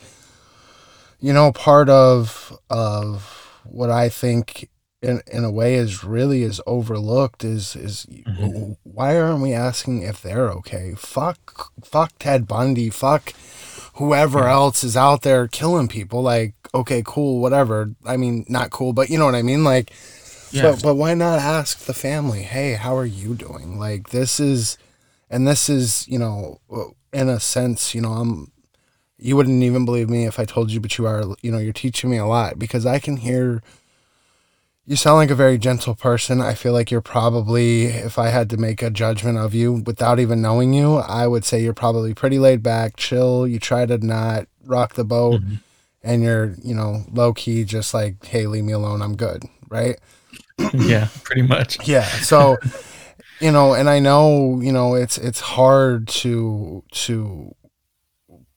you know part of of what I think in in a way is really is overlooked is is Mhm. why aren't we asking if they're okay? Fuck fuck Ted Bundy, fuck whoever Yeah. else is out there killing people like okay, cool, whatever. I mean, not cool, but you know what I mean like Yeah. but but why not ask the family, "Hey, how are you doing?" Like this is and this is, you know, in a sense, you know, I'm you wouldn't even believe me if I told you, but you are, you know, you're teaching me a lot because I can hear you sound like a very gentle person. I feel like you're probably, if I had to make a judgment of you without even knowing you, I would say you're probably pretty laid back, chill. You try to not rock the boat, Mhm. and you're, you know, low key, just like, hey, leave me alone. I'm good. Right. yeah, pretty much. <laughs> Yeah. So, you know, and I know, you know, it's it's hard to to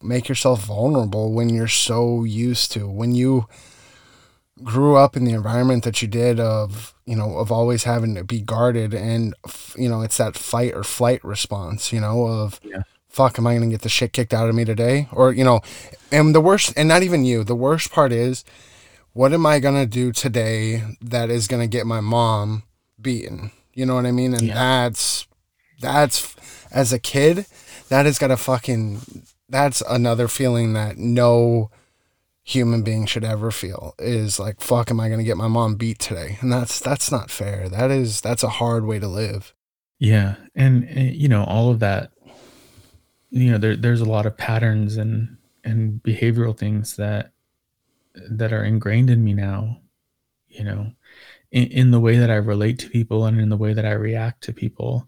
make yourself vulnerable when you're so used to when you grew up in the environment that you did of you know of always having to be guarded and you know it's that fight or flight response you know of Yeah. fuck am i gonna get the shit kicked out of me today or you know and the worst and not even you the worst part is what am i gonna do today that is gonna get my mom beaten? You know what i mean? And Yeah. that's that's as a kid that has got a fucking that's another feeling that no human being should ever feel is like fuck am i going to get my mom beat today? And that's that's not fair. That is that's a hard way to live. Yeah, and, and you know all of that. You know, there there's a lot of patterns and and behavioral things that that are ingrained in me now. You know, in, in the way that I relate to people and in the way that I react to people,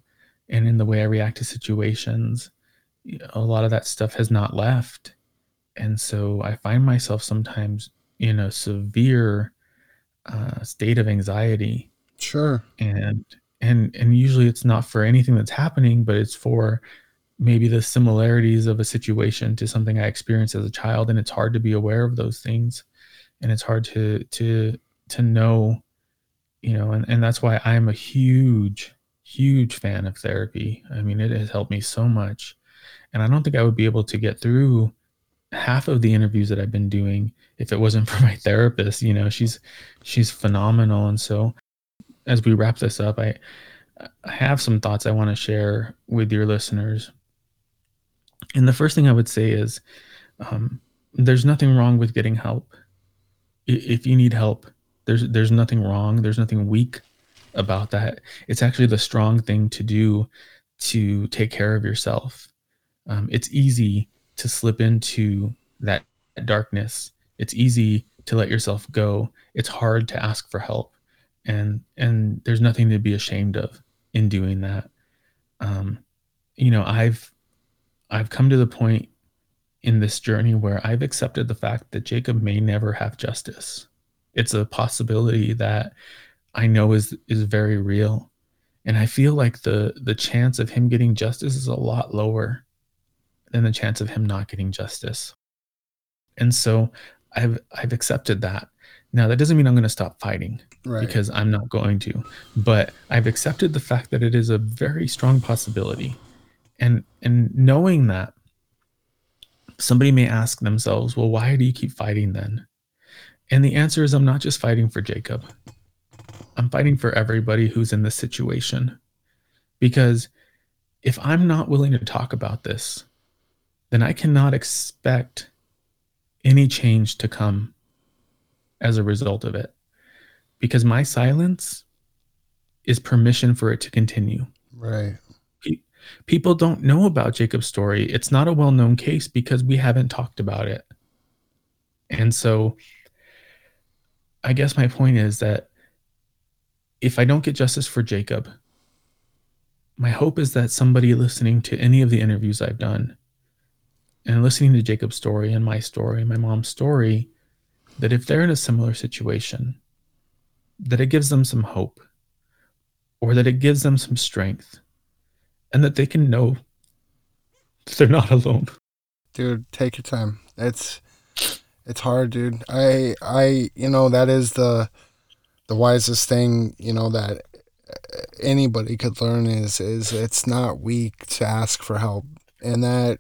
and in the way I react to situations. A lot of that stuff has not left, and so I find myself sometimes in a severe uh, state of anxiety sure and and and usually it's not for anything that's happening but it's for maybe the similarities of a situation to something i experienced as a child and it's hard to be aware of those things and it's hard to to to know you know and, and that's why i'm a huge huge fan of therapy i mean it has helped me so much and i don't think i would be able to get through half of the interviews that i've been doing if it wasn't <laughs> for my therapist you know she's she's phenomenal and so as we wrap this up, I I have some thoughts I want to share with your listeners. And the first thing I would say is, um, there's nothing wrong with getting help. If you need help, there's there's nothing wrong. There's nothing weak about that. It's actually the strong thing to do to take care of yourself. Um, it's easy to slip into that darkness. It's easy to let yourself go. It's hard to ask for help and and there's nothing to be ashamed of in doing that um you know i've i've come to the point in this journey where i've accepted the fact that jacob may never have justice it's a possibility that i know is is very real and i feel like the the chance of him getting justice is a lot lower than the chance of him not getting justice and so i've i've accepted that now that doesn't mean i'm going to stop fighting right because I'm not going to. But I've accepted the fact that it is a very strong possibility. And and knowing that somebody may ask themselves, well, why do you keep fighting then? And the answer is I'm not just fighting for Jacob. I'm fighting for everybody who's in this situation. Because if I'm not willing to talk about this, then I cannot expect any change to come as a result of it. Because my silence is permission for it to continue. Right. People don't know about Jacob's story. It's not a well known case because we haven't talked about it. And so I guess my point is that if I don't get justice for Jacob, my hope is that somebody listening to any of the interviews I've done and listening to Jacob's story and my story and my mom's story, that if they're in a similar situation, that it gives them some hope or that it gives them some strength and that they can know they're not alone. Dude, take your time. It's it's hard, dude. I I you know that is the the wisest thing, you know that anybody could learn is is it's not weak to ask for help. And that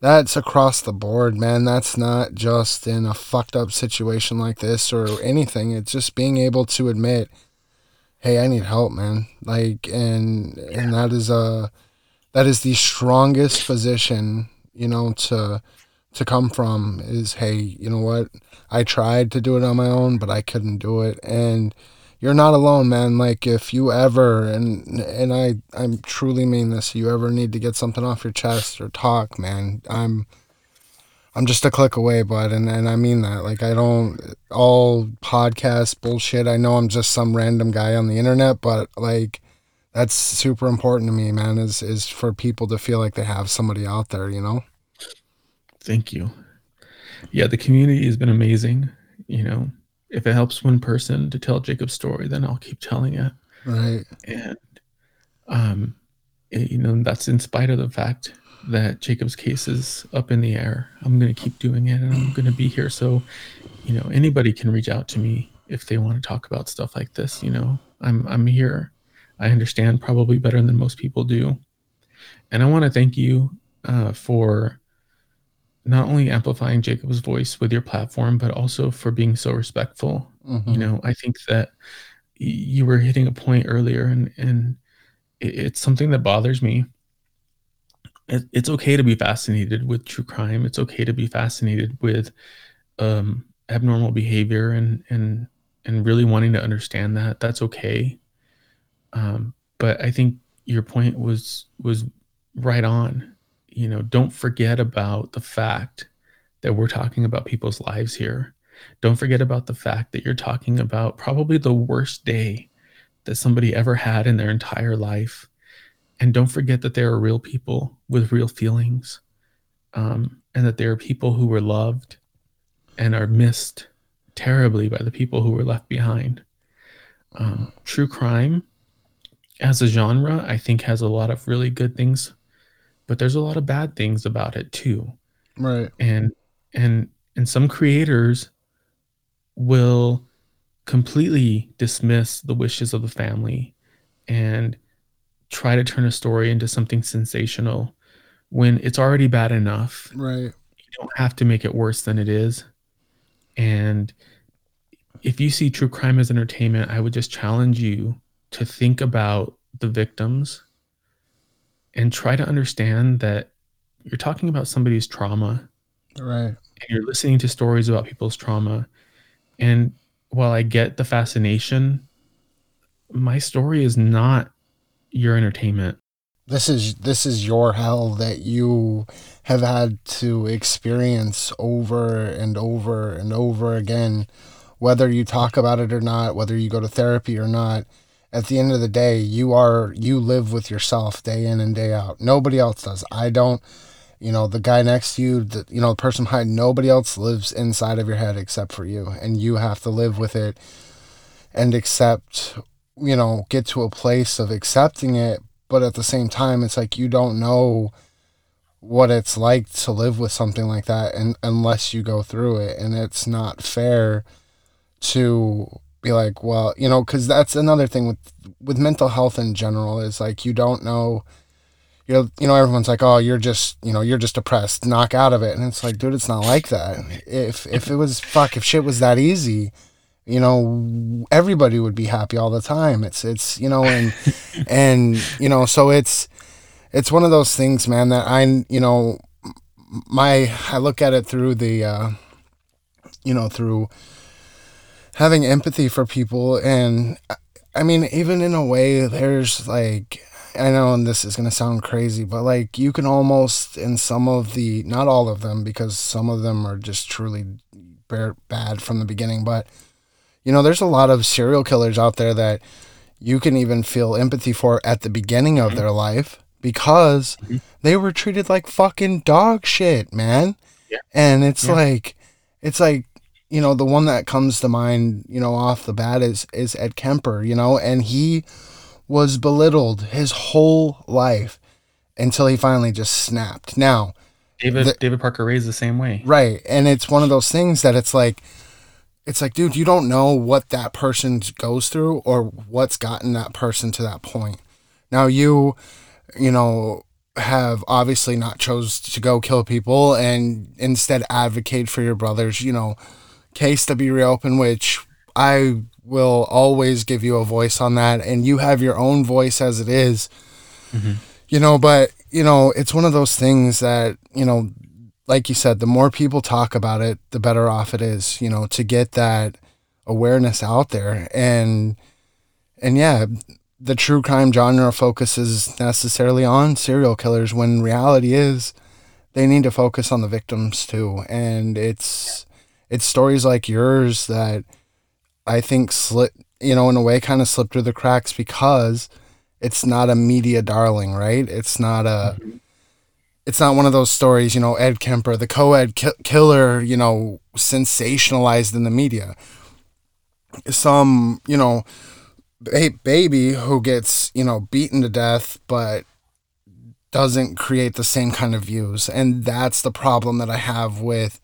that's across the board, man. That's not just in a fucked up situation like this or anything. It's just being able to admit, hey, I need help, man. Like, and and that is a that is the strongest position, you know, to to come from. Is hey, you know what? I tried to do it on my own, but I couldn't do it, and you're not alone, man. Like if you ever and and I I'm truly mean this, you ever need to get something off your chest or talk, man. I'm I'm just a click away, bud, and, and I mean that. Like I don't all podcast bullshit. I know I'm just some random guy on the internet, but like that's super important to me, man, is is for people to feel like they have somebody out there, you know? Thank you. Yeah, the community has been amazing. You know, if it helps one person to tell Jacob's story, then I'll keep telling it. Right. And um, it, you know, that's in spite of the fact that Jacob's case is up in the air. I'm going to keep doing it, and I'm going to be here. So, you know, anybody can reach out to me if they want to talk about stuff like this. You know, I'm I'm here. I understand probably better than most people do, and I want to thank you uh, for not only amplifying Jacob's voice with your platform, but also for being so respectful. Mm-hmm. You know, I think that you were hitting a point earlier, and and it's something that bothers me. It's okay to be fascinated with true crime. It's okay to be fascinated with um, abnormal behavior and and and really wanting to understand that. That's okay. Um, but I think your point was was right on you know, don't forget about the fact that we're talking about people's lives here. Don't forget about the fact that you're talking about probably the worst day that somebody ever had in their entire life. And don't forget that there are real people with real feelings, um, and that there are people who were loved and are missed terribly by the people who were left behind. Um, true crime as a genre, I think, has a lot of really good things but there's a lot of bad things about it too. Right. And and and some creators will completely dismiss the wishes of the family and try to turn a story into something sensational when it's already bad enough. Right. You don't have to make it worse than it is. And if you see true crime as entertainment, I would just challenge you to think about the victims and try to understand that you're talking about somebody's trauma. Right. And you're listening to stories about people's trauma. And while I get the fascination, my story is not your entertainment. This is this is your hell that you have had to experience over and over and over again whether you talk about it or not, whether you go to therapy or not at the end of the day, you are you live with yourself day in and day out. Nobody else does. I don't. You know, the guy next to you, the, you know, the person behind, nobody else lives inside of your head except for you. And you have to live with it and accept, you know, get to a place of accepting it. But at the same time, it's like you don't know what it's like to live with something like that and unless you go through it. And it's not fair to be like, well, you know, because that's another thing with with mental health in general is like you don't know. You're, you know, everyone's like, oh, you're just, you know, you're just depressed, knock out of it, and it's like, dude, it's not like that. If if it was fuck, if shit was that easy, you know everybody would be happy all the time. It's it's you know and <laughs> and you know so it's it's one of those things man that i you know my i look at it through the uh you know through having empathy for people. And i mean even in a way there's like i know and this is going to sound crazy but like you can almost in some of the not all of them because some of them are just truly bad from the beginning but you know, there's a lot of serial killers out there that you can even feel empathy for at the beginning of mm-hmm. their life because mm-hmm. they were treated like fucking dog shit, man. Yeah. And it's yeah. like it's like you know, the one that comes to mind, you know, off the bat is is Ed Kemper, you know, and he was belittled his whole life until he finally just snapped. Now, David the, David Parker Ray is the same way. Right. And it's one of those things that it's like it's like, dude, you don't know what that person goes through or what's gotten that person to that point. Now you, you know, have obviously not chose to go kill people and instead advocate for your brother's, you know, case to be reopened, which I will always give you a voice on that. And you have your own voice as it is. Mm-hmm. You know, but you know, it's one of those things that, you know, like you said, the more people talk about it, the better off it is, you know, to get that awareness out there. And and yeah, the true crime genre focuses necessarily on serial killers when reality is they need to focus on the victims too. And it's it's stories like yours that I think slip you know, in a way kind of slipped through the cracks because it's not a media darling, right? It's not a mm-hmm it's not one of those stories, you know, Ed Kemper, the co-ed ki- killer, you know, sensationalized in the media. Some, you know, ba- baby who gets, you know, beaten to death, but doesn't create the same kind of views. And that's the problem that I have with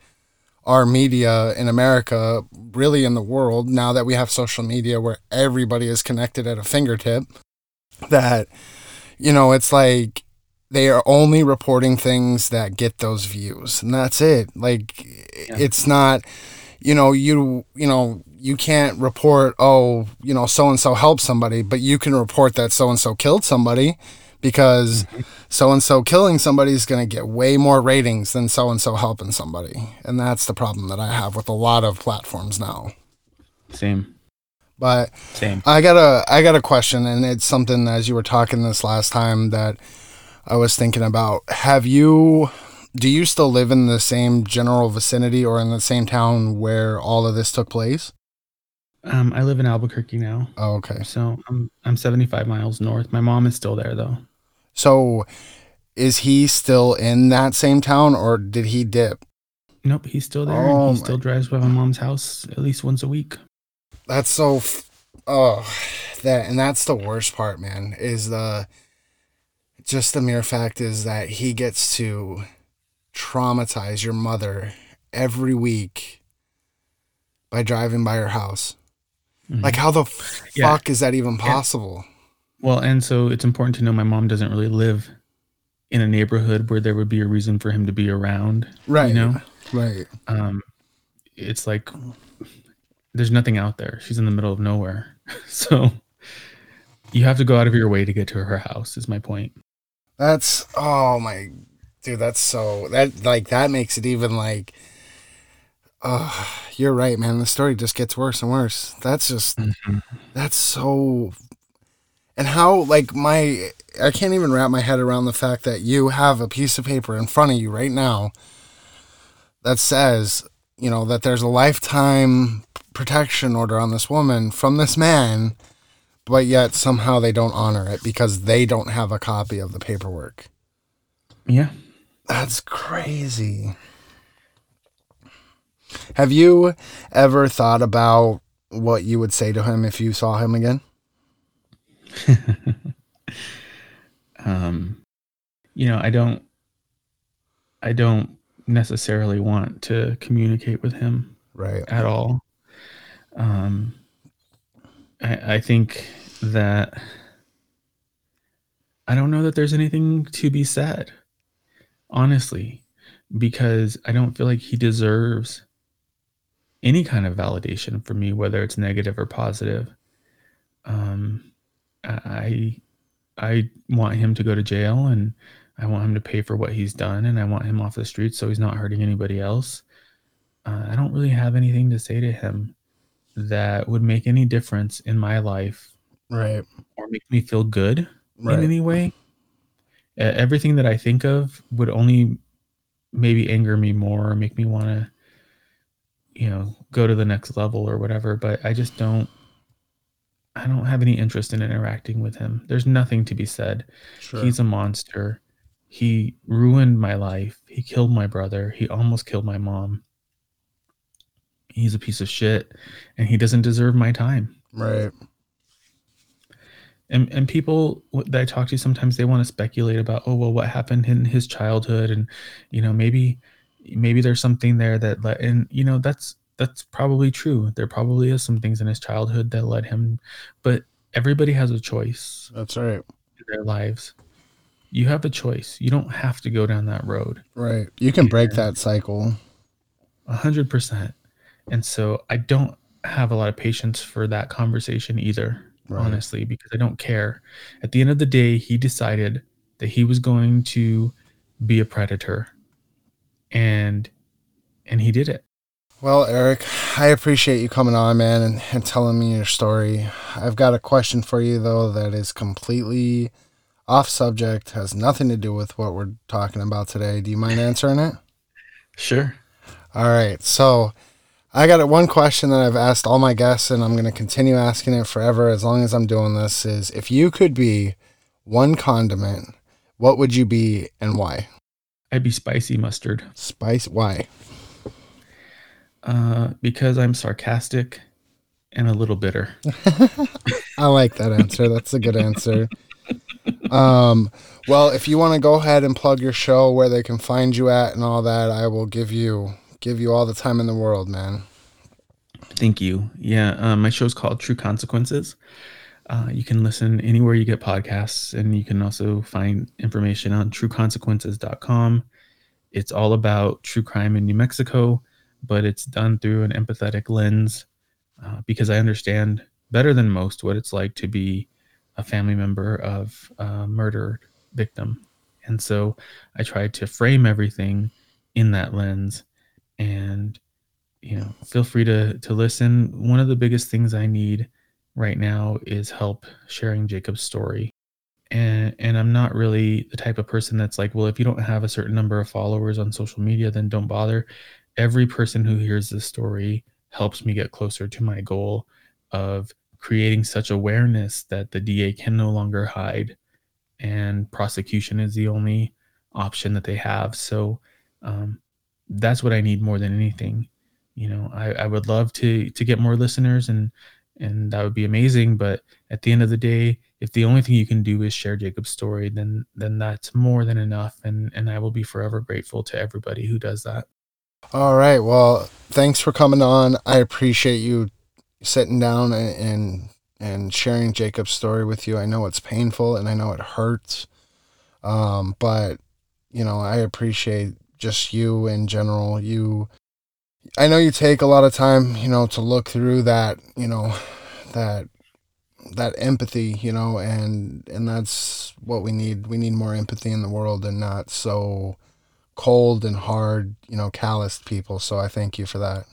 our media in America, really in the world, now that we have social media where everybody is connected at a fingertip, that, you know, it's like they are only reporting things that get those views and that's it. Like yeah. it's not you know you you know you can't report oh you know so and so helped somebody but you can report that so and so killed somebody because so and so killing somebody is going to get way more ratings than so and so helping somebody and that's the problem that i have with a lot of platforms now. Same. But same. I got a i got a question and it's something as you were talking this last time that I was thinking about. Have you do you still live in the same general vicinity or in the same town where all of this took place? Um, I live in Albuquerque now. Oh, okay. So I'm I'm 75 miles north. My mom is still there though. So is he still in that same town or did he dip? Nope, he's still there. Oh, he still drives by my mom's house at least once a week. That's so f- oh that and that's the worst part, man, is the just the mere fact is that he gets to traumatize your mother every week by driving by her house. Mm-hmm. Like, how the fuck yeah. is that even possible? Well, and so it's important to know my mom doesn't really live in a neighborhood where there would be a reason for him to be around. Right. You know? Right. Um, it's like there's nothing out there. She's in the middle of nowhere. <laughs> so you have to go out of your way to get to her house, is my point. That's oh my dude, that's so that like that makes it even like oh you're right, man. The story just gets worse and worse. That's just mm-hmm. that's so and how like my I can't even wrap my head around the fact that you have a piece of paper in front of you right now that says, you know, that there's a lifetime protection order on this woman from this man but yet somehow they don't honor it because they don't have a copy of the paperwork. Yeah. That's crazy. Have you ever thought about what you would say to him if you saw him again? <laughs> um you know, I don't I don't necessarily want to communicate with him right at all. Um I, I think that I don't know that there's anything to be said, honestly, because I don't feel like he deserves any kind of validation for me, whether it's negative or positive. Um, I I want him to go to jail and I want him to pay for what he's done and I want him off the streets so he's not hurting anybody else. Uh, I don't really have anything to say to him that would make any difference in my life Right. or make me feel good Right. in any way. Everything that I think of would only maybe anger me more or make me want to, you know, go to the next level or whatever. But I just don't. I don't have any interest in interacting with him. There's nothing to be said. Sure. He's a monster. He ruined my life. He killed my brother. He almost killed my mom. He's a piece of shit and he doesn't deserve my time right. and and people that I talk to sometimes they want to speculate about oh well what happened in his childhood and you know maybe maybe there's something there that let and you know that's that's probably true there probably is some things in his childhood that led him but everybody has a choice That's right. in their lives you have a choice you don't have to go down that road Right. You can break that cycle. a hundred percent and so I don't have a lot of patience for that conversation either Right. honestly, because I don't care. At the end of the day, he decided that he was going to be a predator. And and he did it. Well, Eric, I appreciate you coming on, man, and, and telling me your story. I've got a question for you, though, that is completely off subject, has nothing to do with what we're talking about today. Do you mind answering it? <laughs> Sure. All right. So I got one question that I've asked all my guests, and I'm going to continue asking it forever as long as I'm doing this is if you could be one condiment, what would you be and why? I'd be spicy mustard. Spice? Why? Uh, because I'm sarcastic and a little bitter. <laughs> I like that answer. That's a good answer. Um, well, if you want to go ahead and plug your show, where they can find you at, and all that, I will give you give you all the time in the world, man. Thank you. Yeah, um, my show's called True Consequences. Uh, you can listen anywhere you get podcasts, and you can also find information on trueconsequences.com. It's all about true crime in New Mexico, but it's done through an empathetic lens uh, because I understand better than most what it's like to be a family member of a murder victim. And so I tried to frame everything in that lens and you know feel free to to listen. One of the biggest things i need right now is help sharing jacob's story. And and i'm not really the type of person that's like well if you don't have a certain number of followers on social media then don't bother. Every person who hears this story helps me get closer to my goal of creating such awareness that the da can no longer hide and prosecution is the only option that they have. So um, that's what I need more than anything. You know, I, I would love to to get more listeners and and that would be amazing. But at the end of the day, if the only thing you can do is share Jacob's story, then then that's more than enough. And and I will be forever grateful to everybody who does that. All right. Well, thanks for coming on. I appreciate you sitting down and and, sharing Jacob's story with you. I know it's painful and I know it hurts, um, but you know I appreciate just you in general. You, I know you take a lot of time, you know, to look through that, you know, that that empathy, you know, and and that's what we need. We need more empathy in the world and not so cold and hard, you know, calloused people. So I thank you for that.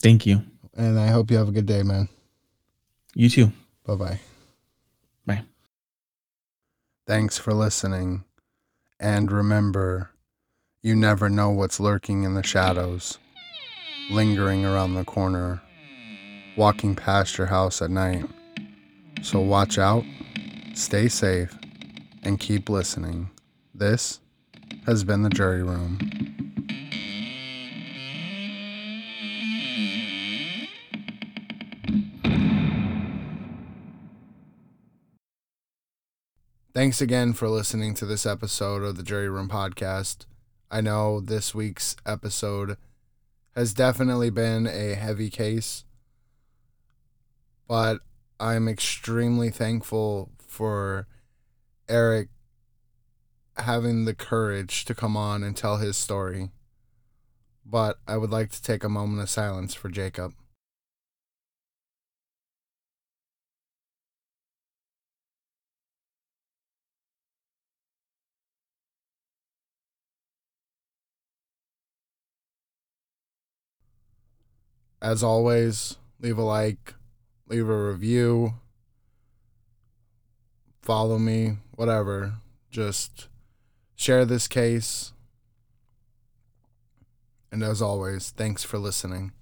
Thank you. And I hope you have a good day, man. You too. Bye bye. Bye. Thanks for listening. And remember, you never know what's lurking in the shadows, lingering around the corner, walking past your house at night. So watch out, stay safe, and keep listening. This has been the jury room. Thanks again for listening to this episode of the Jury Room Podcast. I know this week's episode has definitely been a heavy case, but I'm extremely thankful for Eric having the courage to come on and tell his story. but I would like to take a moment of silence for Jacob. As always, leave a like, leave a review, follow me, whatever. Just share this case. And as always, thanks for listening.